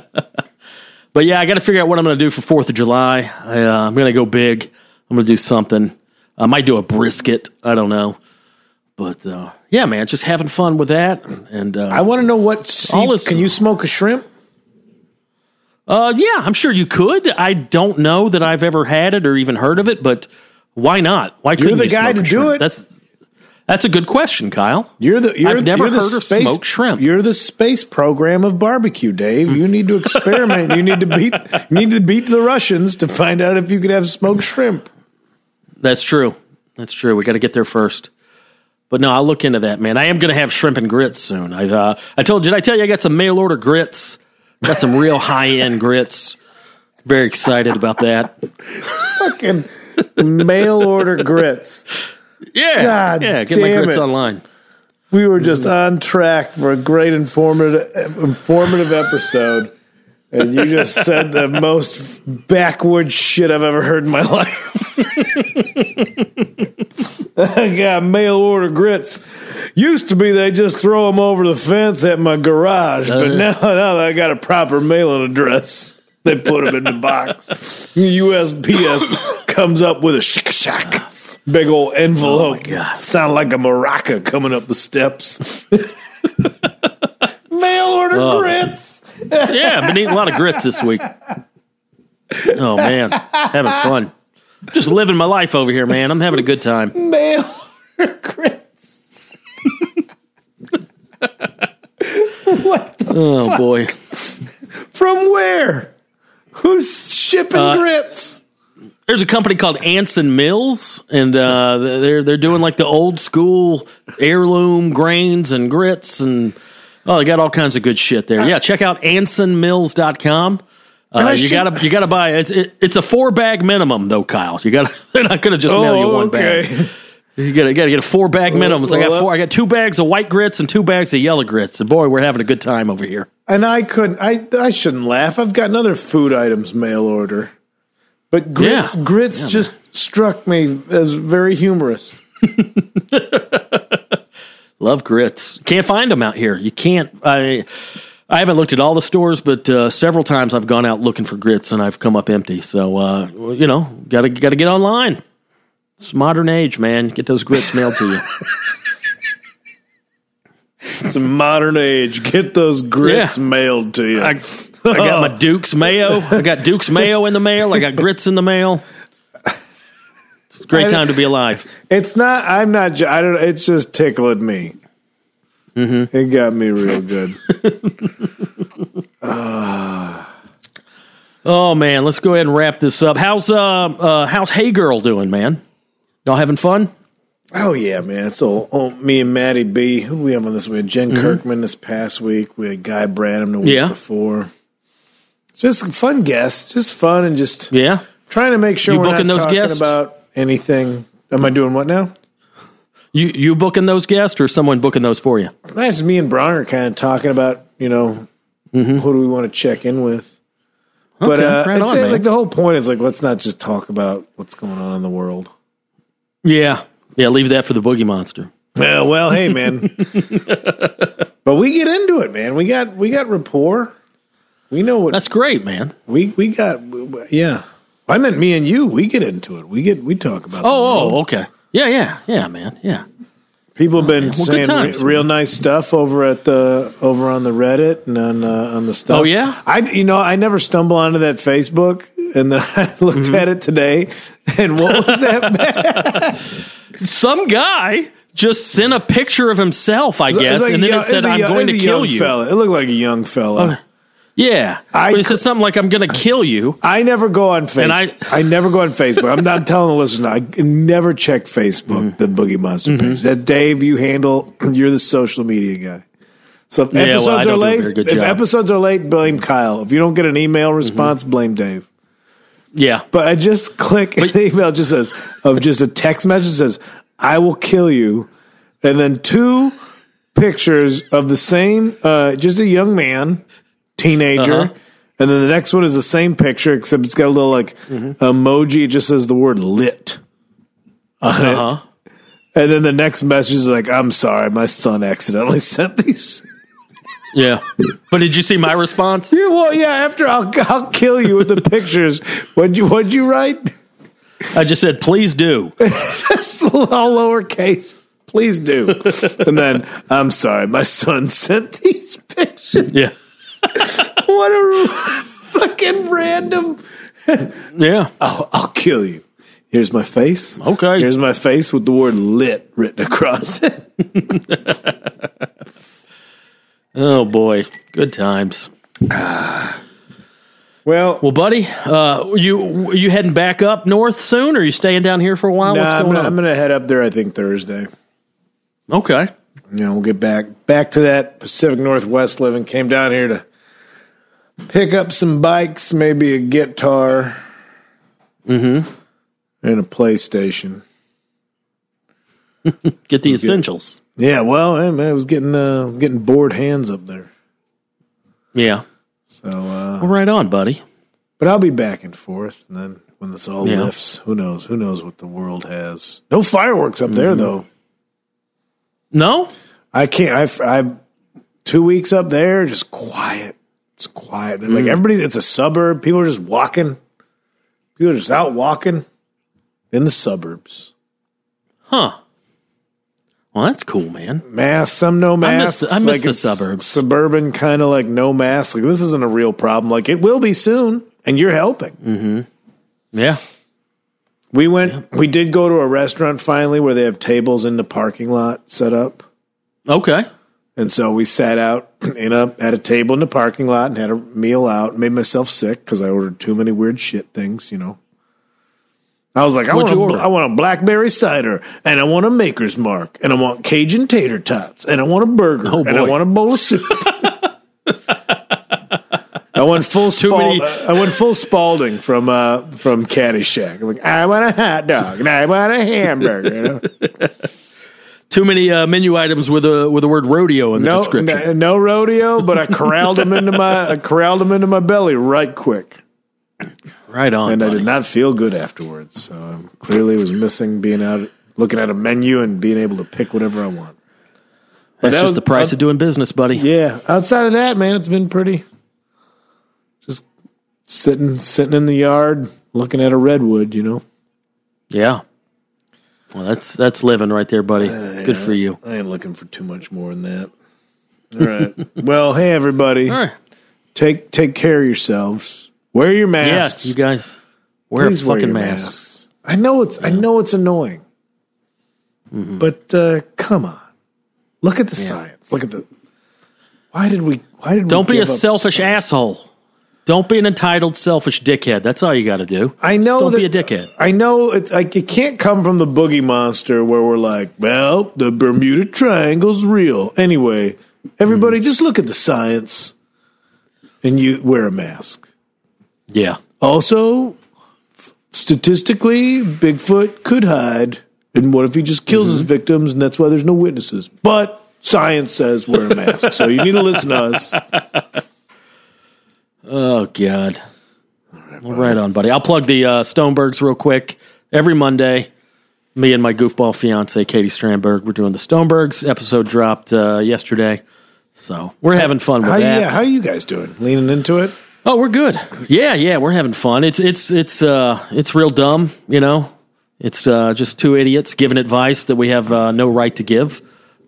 But yeah, I got to figure out what I'm going to do for Fourth of July. I, uh, I'm going to go big. I'm going to do something. I might do a brisket. I don't know. But uh, yeah, man, just having fun with that. And uh, I want to know what. All can you smoke a shrimp? Uh, yeah, I'm sure you could. I don't know that I've ever had it or even heard of it, but why not? Why couldn't the you guy smoke to a do shrimp? it. That's that's a good question, Kyle. You're the. You're, I've never you're the heard of space, smoked shrimp. You're the space program of barbecue, Dave. You need to experiment. you need to beat. You need to beat the Russians to find out if you could have smoked shrimp. That's true. That's true. We got to get there first. But no, I'll look into that, man. I am going to have shrimp and grits soon. I uh, I told you, did I tell you I got some mail order grits? Got some real high end grits. Very excited about that. Fucking mail order grits. Yeah, God yeah. Get my grits it. online. We were just on track for a great informative informative episode. And you just said the most backward shit I've ever heard in my life. I got mail order grits. Used to be they just throw them over the fence at my garage, but uh. now now that I got a proper mailing address, they put them in the box. USPS comes up with a shick shack, big old envelope. Oh God. Sound like a maraca coming up the steps. mail order Oh. grits. Yeah, I've been eating a lot of grits this week. Oh man, having fun. Just living my life over here, man. I'm having a good time. Mail order grits. what the Oh boy. From where? Who's shipping Uh, grits? There's a company called Anson Mills, and uh, they're they're doing like the old school heirloom grains and grits, and oh, they got all kinds of good shit there. Yeah, check out AnsonMills.com. Uh, you should- gotta you gotta buy it's it, it's a four bag minimum though, Kyle. You gotta they're not gonna just mail you one okay. bag. You gotta, gotta get a four bag minimum. So I well, got four. I got two bags of white grits and two bags of yellow grits. And boy, we're having a good time over here. And I couldn't. I I shouldn't laugh. I've gotten other food items mail order, but grits Yeah. grits just struck me as very humorous. Love grits. Can't find them out here. You can't. I I haven't looked at all the stores, but uh, several times I've gone out looking for grits and I've come up empty. So uh, you know, gotta gotta get online. It's modern age, man. Get those grits mailed to you. It's a modern age. Get those grits Yeah. mailed to you. I, I got my Duke's mayo. I got Duke's mayo in the mail. I got grits in the mail. It's a great I- time to be alive. it's not. I'm not. ju- I don't. It's just tickled me. Mm-hmm. It got me real good. Oh man, let's go ahead and wrap this up. How's uh, uh how's Hey Girl doing, man? Y'all having fun? Oh yeah, man. So oh, me and Maddie B. Who we have on this? We had Jen Kirkman this past week. We had Guy Branham the week Mm-hmm. Yeah. before. Just fun guests, just fun, and just Yeah. trying to make sure You we're booking not those talking guests? about anything. Am I doing what now? You you booking those guests or someone booking those for you? That's me and Bron are kind of talking about you know who do we want to check in with. But Mm-hmm. Okay, uh, right on, like the whole point is like let's not just talk about what's going on in the world. Yeah. Yeah, leave that for the boogie monster. Yeah, well, hey man, but we get into it, man. We got we got rapport. We know what That's great, man. we we got. Yeah, I meant me and you. We get into it. We get we talk about. Oh, oh, okay. Yeah, yeah, yeah, man. Yeah. People have been Well, good saying times, re- real nice stuff over at the over on the Reddit and on uh, on the stuff. Oh, yeah? I you know I never stumble onto that Facebook, and then I looked Mm-hmm. at it today, and what was that? Some guy just sent a picture of himself, I guess, like and then young- it said, "I'm going to kill you." Fella. It looked like a young fella. Yeah, I but it said something like, "I'm going to kill you." I never go on Facebook. And I, I- never go on Facebook. I'm not telling the listeners. I never check Facebook, Mm-hmm. the Boogie Monster page. That Dave, you handle. You're the social media guy. So if Yeah, episodes don't are late, if job. Mm-hmm. episodes are late, blame Kyle. If you don't get an email response, blame Dave. Yeah. But I just click and the email just says of just a text message says, I will kill you. And then two pictures of the same uh just a young man, teenager. Uh-huh. And then the next one is the same picture, except it's got a little like emoji. It just says the word lit on. Uh-huh. And then the next message is like, I'm sorry, my son accidentally sent these. Yeah. But did you see my response? Yeah, well, yeah, after I'll, I'll kill you with the pictures. What'd you, what'd you write? I just said, please do. Just all lowercase. Please do. and then, I'm sorry, my son sent these pictures. Yeah. What a fucking random. Yeah. Oh, I'll kill you. Here's my face. Okay. Here's my face with the word lit written across it. Oh boy. Good times. Well, Well, buddy, uh, you you heading back up north soon, or are you staying down here for a while? nah, What's I'm going gonna, I'm gonna head up there. I think Thursday. okay. You know, we'll get back back to that Pacific Northwest living. Came down here to pick up some bikes, maybe a guitar, mm-hmm. and a PlayStation. Get the essentials. Yeah, well, I, I was getting uh, was getting bored hands up there. Yeah. So, uh, Well, right on, buddy. but I'll be back and forth, and then when this all Yeah. lifts, who knows? Who knows what the world has? No fireworks up there though. No. I can't. I've, I've two weeks up there, just quiet. It's quiet. Like everybody, it's a suburb. People are just walking. People are just out walking in the suburbs. Huh. Well, that's cool, man. Masks, some no I miss- masks. I miss the it's suburbs. Suburban, kind of like no masks. Like this isn't a real problem. Like it will be soon, and you're helping. Mm. Yeah. We went. We did go to a restaurant finally where they have tables in the parking lot set up. Okay. And so we sat out in a at a table in the parking lot and had a meal out. Made myself sick because I ordered too many weird shit things. You know. I was like, I What'd want, a. I want a blackberry cider, and I want a Maker's Mark, and I want Cajun tater tots, and I want a burger, Oh, and I want a bowl of soup. I went full Too Spal- many- I went full Spalding from uh, from Caddyshack. I'm like, I want a hot dog, and I want a hamburger. You know? Too many uh, menu items with a with the word rodeo in the no, description. no, no rodeo, but I corralled them into my I corralled them into my belly right quick, right on. and I did not feel good afterwards. So um, clearly, was missing being out looking at a menu and being able to pick whatever I want. That's that just was- the price uh, of doing business, buddy. Yeah, outside of that, man, it's been pretty. Just sitting sitting in the yard looking at a redwood, you know. Yeah. Well, that's that's living right there, buddy. Good for you. I ain't looking for too much more than that. All right. well, hey everybody, All right. take take care of yourselves. Wear your Yeah, masks. you guys wear Please fucking your masks. I know it's I know it's annoying, but uh, come on, look at the science. Look at the. Why did we? Why did we Don't be a selfish science? asshole. Don't be an entitled, selfish dickhead. That's all you got to do. I know. Just don't that, be a dickhead. I know it. Like it can't come from the boogie monster where we're like, well, the Bermuda Triangle's real. Anyway, everybody, mm-hmm. just look at the science, and you wear a mask. Yeah. Also, statistically, Bigfoot could hide. And what if he just kills his mm-hmm. victims and that's why there's no witnesses? But science says wear a mask. so you need to listen to us. Oh God. Well, right on, buddy. I'll plug the uh, Stonebergs real quick. Every Monday, me and my goofball fiance Katie Strandberg, we're doing the Stonebergs. Episode dropped uh, yesterday, so we're having fun with How, that. yeah, how you guys doing? Leaning into it? Oh, we're good. Yeah, yeah, we're having fun. It's it's it's uh it's real dumb, you know. It's uh, just two idiots giving advice that we have uh, no right to give.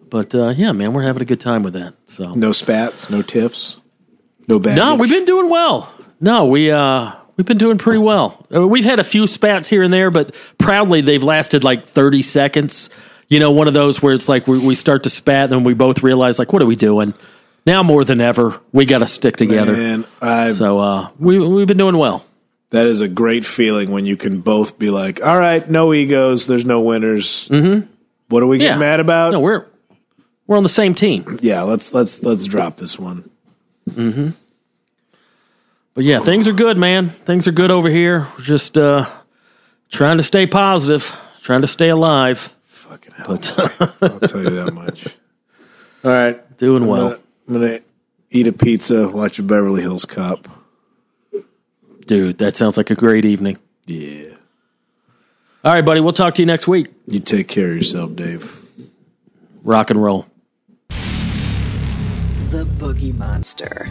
But uh, yeah, man, we're having a good time with that. So No spats, no tiffs, no baggage. no, we've been doing well. No, we uh we've been doing pretty well. Uh, we've had a few spats here and there, but proudly they've lasted like thirty seconds. You know, one of those where it's like we, we start to spat, and then we both realize like, what are we doing? Now more than ever, we got to stick together. And I, So uh, we we've been doing well. that is a great feeling when you can both be like, all right, no egos, there's no winners. Mm-hmm. What are we getting Yeah. mad about? No, we're we're on the same team. yeah, let's let's let's drop this one. But yeah, things are good, man. Things are good over here. We're just uh, trying to stay positive, trying to stay alive. Fucking hell. I'll tell you that much. All right. Doing I'm well. gonna, I'm gonna eat a pizza, watch a Beverly Hills Cop. Dude, that sounds like a great evening. Yeah. All right, buddy. We'll talk to you next week. You take care of yourself, Dave. Rock and roll. The Boogie Monster.